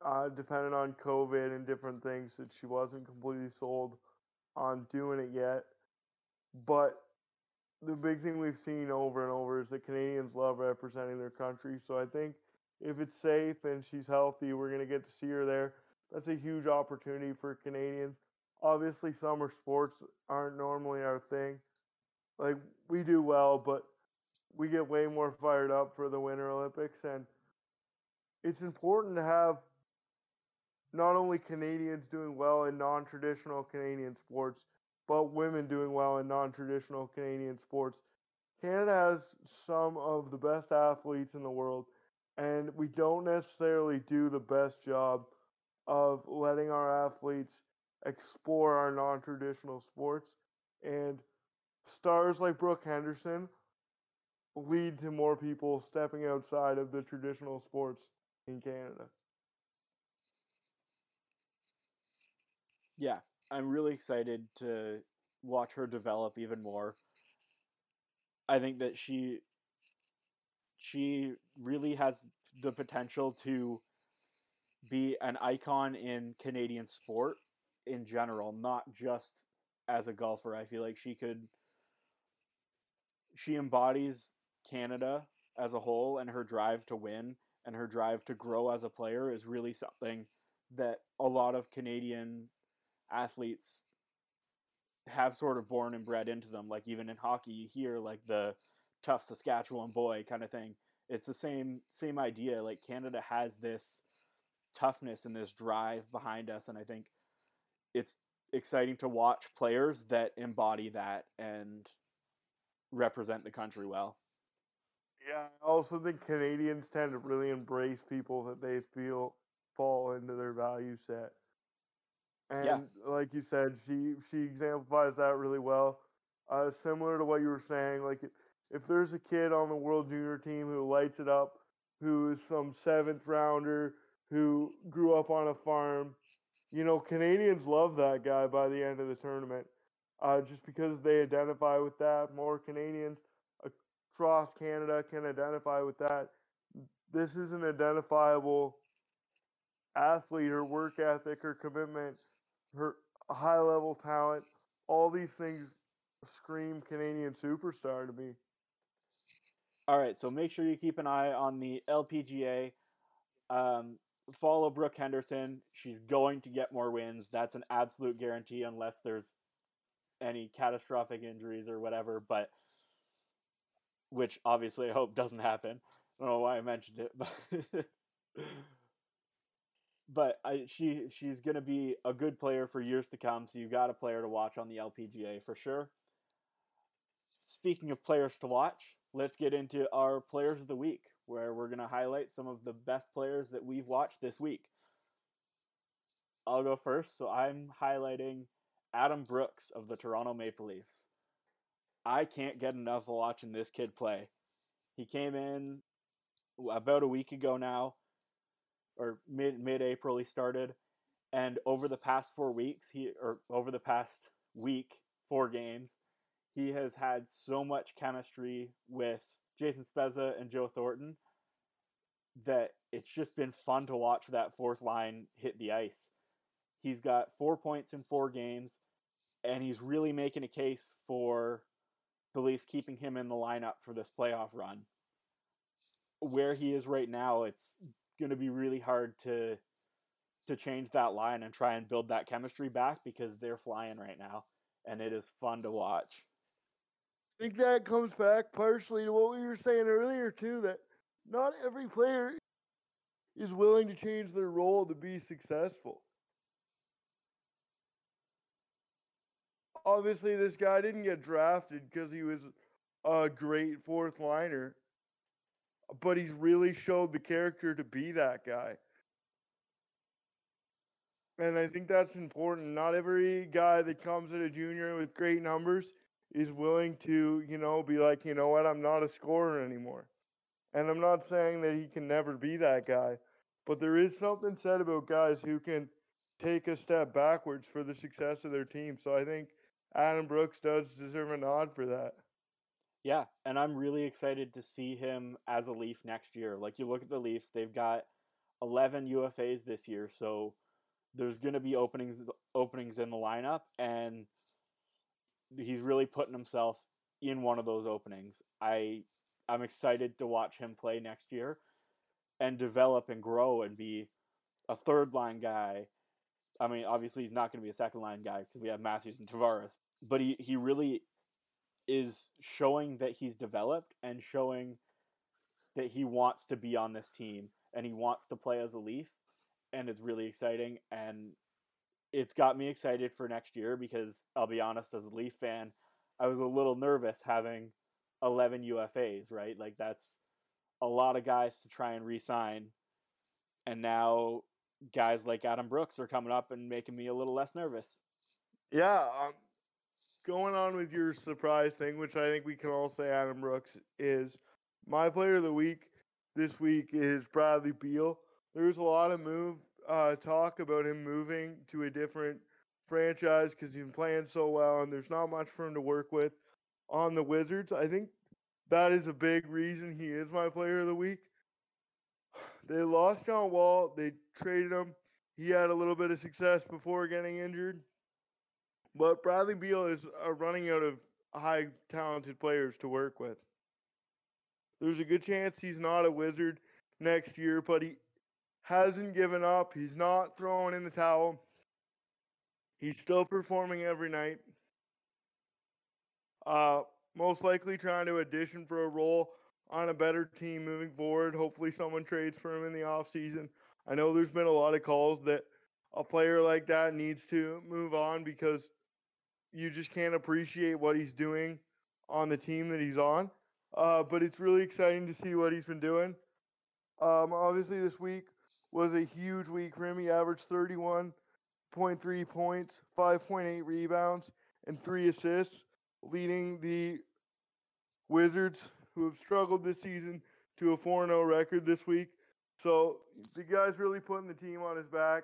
uh, depending on COVID and different things, that she wasn't completely sold on doing it yet. But the big thing we've seen over and over is that Canadians love representing their country. So I think if it's safe and she's healthy, we're to get to see her there. That's a huge opportunity for Canadians. Obviously, summer sports aren't normally our thing. Like, we do well, but we get way more fired up for the Winter Olympics. And it's important to have not only Canadians doing well in non traditional Canadian sports, but women doing well in non traditional Canadian sports. Canada has some of the best athletes in the world and we don't necessarily do the best job of letting our athletes explore our non-traditional sports and stars like Brooke Henderson lead to more people stepping outside of the traditional sports in Canada. Yeah, I'm really excited to watch her develop even more. I think that she she really has the potential to be an icon in Canadian sport in general, not just as a golfer. I feel like she could she embodies Canada as a whole and her drive to win and her drive to grow as a player is really something that a lot of Canadian athletes have sort of born and bred into them. Like even in hockey, you hear like the tough Saskatchewan boy kind of thing. It's the same same idea. Like Canada has this toughness and this drive behind us, and I think it's exciting to watch players that embody that and represent the country well. Yeah, I also think Canadians tend to really embrace people that they feel fall into their value set. And Yeah. like you said, she she exemplifies that really well. Uh, similar to what you were saying, like if there's a kid on the World Junior team who lights it up, who is some seventh rounder, who grew up on a farm, you know, Canadians love that guy by the end of the tournament. Uh, just because they identify with that, more Canadians across Canada can identify with that. This is an identifiable athlete, her work ethic, her commitment, her high level talent. All these things scream Canadian superstar to me. All right, so make sure you keep an eye on the LPGA. Um, follow Brooke Henderson. She's going to get more wins. That's an absolute guarantee, unless there's any catastrophic injuries or whatever. But which obviously I hope doesn't happen. I don't know why I mentioned it, but [LAUGHS] but I, she she's gonna be a good player for years to come. So you got a player to watch on the LPGA for sure. Speaking of players to watch, let's get into our players of the week, where we're gonna highlight some of the best players that we've watched this week. I'll go first. So I'm highlighting Adam Brooks of the Toronto Maple Leafs. I can't get enough of watching this kid play. He came in about a week ago now, or mid mid April he started, and over the past four weeks he or over the past week four games, he has had so much chemistry with Jason Spezza and Joe Thornton that it's just been fun to watch that fourth line hit the ice. He's got four points in four games, and he's really making a case for the Leafs keeping him in the lineup for this playoff run. Where he is right now, it's going to be really hard to to change that line and try and build that chemistry back because they're flying right now, and it is fun to watch. I think that comes back partially to what we were saying earlier too, that not every player is willing to change their role to be successful. Obviously, this guy didn't get drafted because he was a great fourth liner, but he's really showed the character to be that guy. And I think that's important. Not every guy that comes at a junior with great numbers is willing to, you know, be like, you know what, I'm not a scorer anymore. And I'm not saying that he can never be that guy, but there is something said about guys who can take a step backwards for the success of their team. So I think Adam Brooks does deserve a nod for that. Yeah, and I'm really excited to see him as a Leaf next year. Like you look at the Leafs, they've got 11 UFAs this year, so there's going to be openings openings in the lineup and he's really putting himself in one of those openings. I I'm excited to watch him play next year and develop and grow and be a third line guy. I mean, obviously he's not going to be a second line guy because we have Matthews and Tavares, but he he really is showing that he's developed and showing that he wants to be on this team and he wants to play as a Leaf and it's really exciting and it's got me excited for next year because I'll be honest as a Leaf fan, I was a little nervous having 11 UFAs, right? Like that's a lot of guys to try and re-sign and now guys like Adam Brooks are coming up and making me a little less nervous. Yeah, um, going on with your surprise thing, which I think we can all say Adam Brooks is my player of the week this week is Bradley Beal. There's a lot of move uh, talk about him moving to a different franchise because he's been playing so well and there's not much for him to work with on the Wizards. I think that is a big reason he is my player of the week. They lost John Wall. They traded him. He had a little bit of success before getting injured. But Bradley Beal is uh, running out of high talented players to work with. There's a good chance he's not a wizard next year, but he hasn't given up. He's not throwing in the towel. He's still performing every night. Uh, most likely trying to audition for a role on a better team moving forward. Hopefully, someone trades for him in the offseason. I know there's been a lot of calls that a player like that needs to move on because you just can't appreciate what he's doing on the team that he's on. Uh, but it's really exciting to see what he's been doing. Um, obviously, this week was a huge week for him. He averaged 31.3 points, 5.8 rebounds, and three assists, leading the Wizards, who have struggled this season, to a 4 0 record this week. So the guy's really putting the team on his back.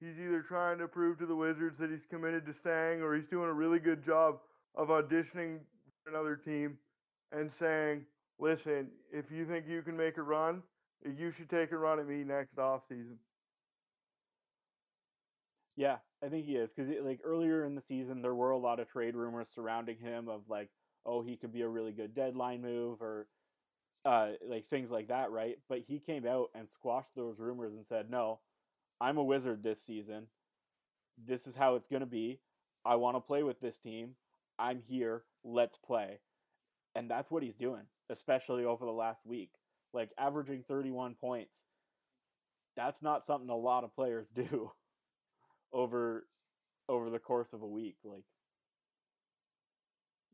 He's either trying to prove to the Wizards that he's committed to staying or he's doing a really good job of auditioning for another team and saying, listen, if you think you can make a run, you should take a run at me next off season. Yeah, I think he is because like earlier in the season there were a lot of trade rumors surrounding him of like, oh, he could be a really good deadline move or uh, like things like that, right? But he came out and squashed those rumors and said, no, I'm a wizard this season. This is how it's going to be. I want to play with this team. I'm here. Let's play. And that's what he's doing, especially over the last week. Like averaging 31 points. That's not something a lot of players [LAUGHS] do over over the course of a week like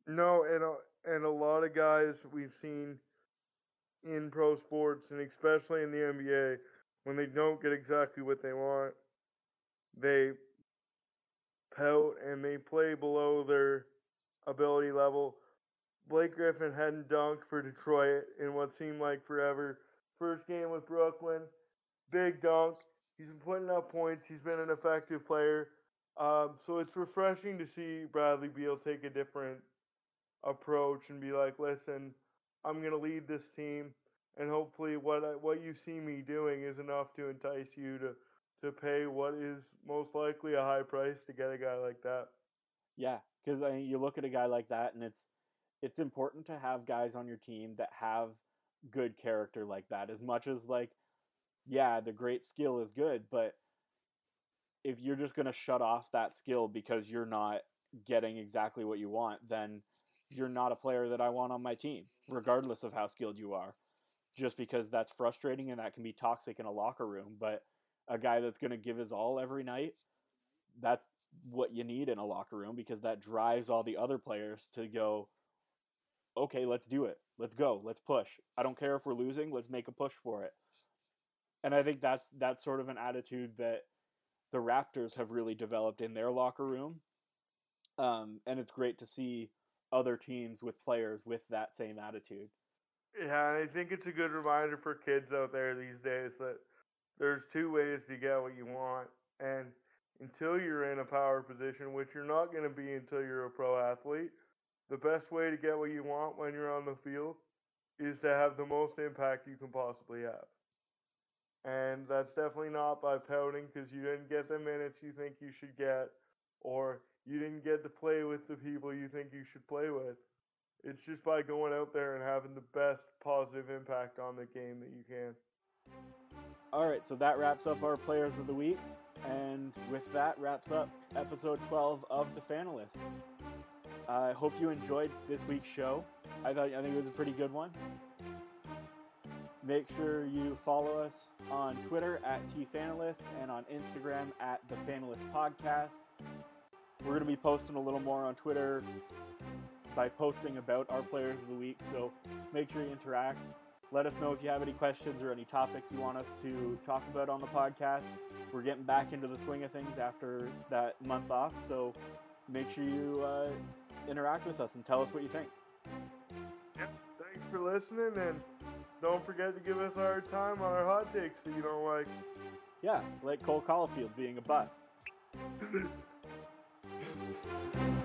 no and a, and a lot of guys we've seen in pro sports and especially in the NBA when they don't get exactly what they want, they pout and they play below their ability level. Blake Griffin hadn't dunked for Detroit in what seemed like forever. First game with Brooklyn, big dunk. He's been putting up points. He's been an effective player. Um, so it's refreshing to see Bradley Beal take a different approach and be like, listen, I'm going to lead this team and hopefully what I, what you see me doing is enough to entice you to to pay what is most likely a high price to get a guy like that. Yeah, because I mean, you look at a guy like that, and it's it's important to have guys on your team that have good character like that. As much as like, yeah, the great skill is good, but if you're just gonna shut off that skill because you're not getting exactly what you want, then you're not a player that I want on my team, regardless of how skilled you are just because that's frustrating and that can be toxic in a locker room. But a guy that's going to give his all every night, that's what you need in a locker room because that drives all the other players to go, okay, let's do it. Let's go. Let's push. I don't care if we're losing. Let's make a push for it. And I think that's that's sort of an attitude that the Raptors have really developed in their locker room. Um, and it's great to see other teams with players with that same attitude. Yeah, I think it's a good reminder for kids out there these days that there's two ways to get what you want. And until you're in a power position, which you're not going to be until you're a pro athlete, the best way to get what you want when you're on the field is to have the most impact you can possibly have. And that's definitely not by pouting because you didn't get the minutes you think you should get, or you didn't get to play with the people you think you should play with. It's just by going out there and having the best positive impact on the game that you can. All right, so that wraps up our players of the week. And with that, wraps up episode 12 of The Fanalysts. I hope you enjoyed this week's show. I thought I think it was a pretty good one. Make sure you follow us on Twitter at TFanalysts and on Instagram at The Fanalyst Podcast. We're going to be posting a little more on Twitter by posting about our players of the week. So make sure you interact. Let us know if you have any questions or any topics you want us to talk about on the podcast. We're getting back into the swing of things after that month off, so make sure you uh, interact with us and tell us what you think. Yep. Thanks for listening, and don't forget to give us our time on our hot takes that you don't like. Yeah, like Cole Caufield being a bust. [LAUGHS] Thank you.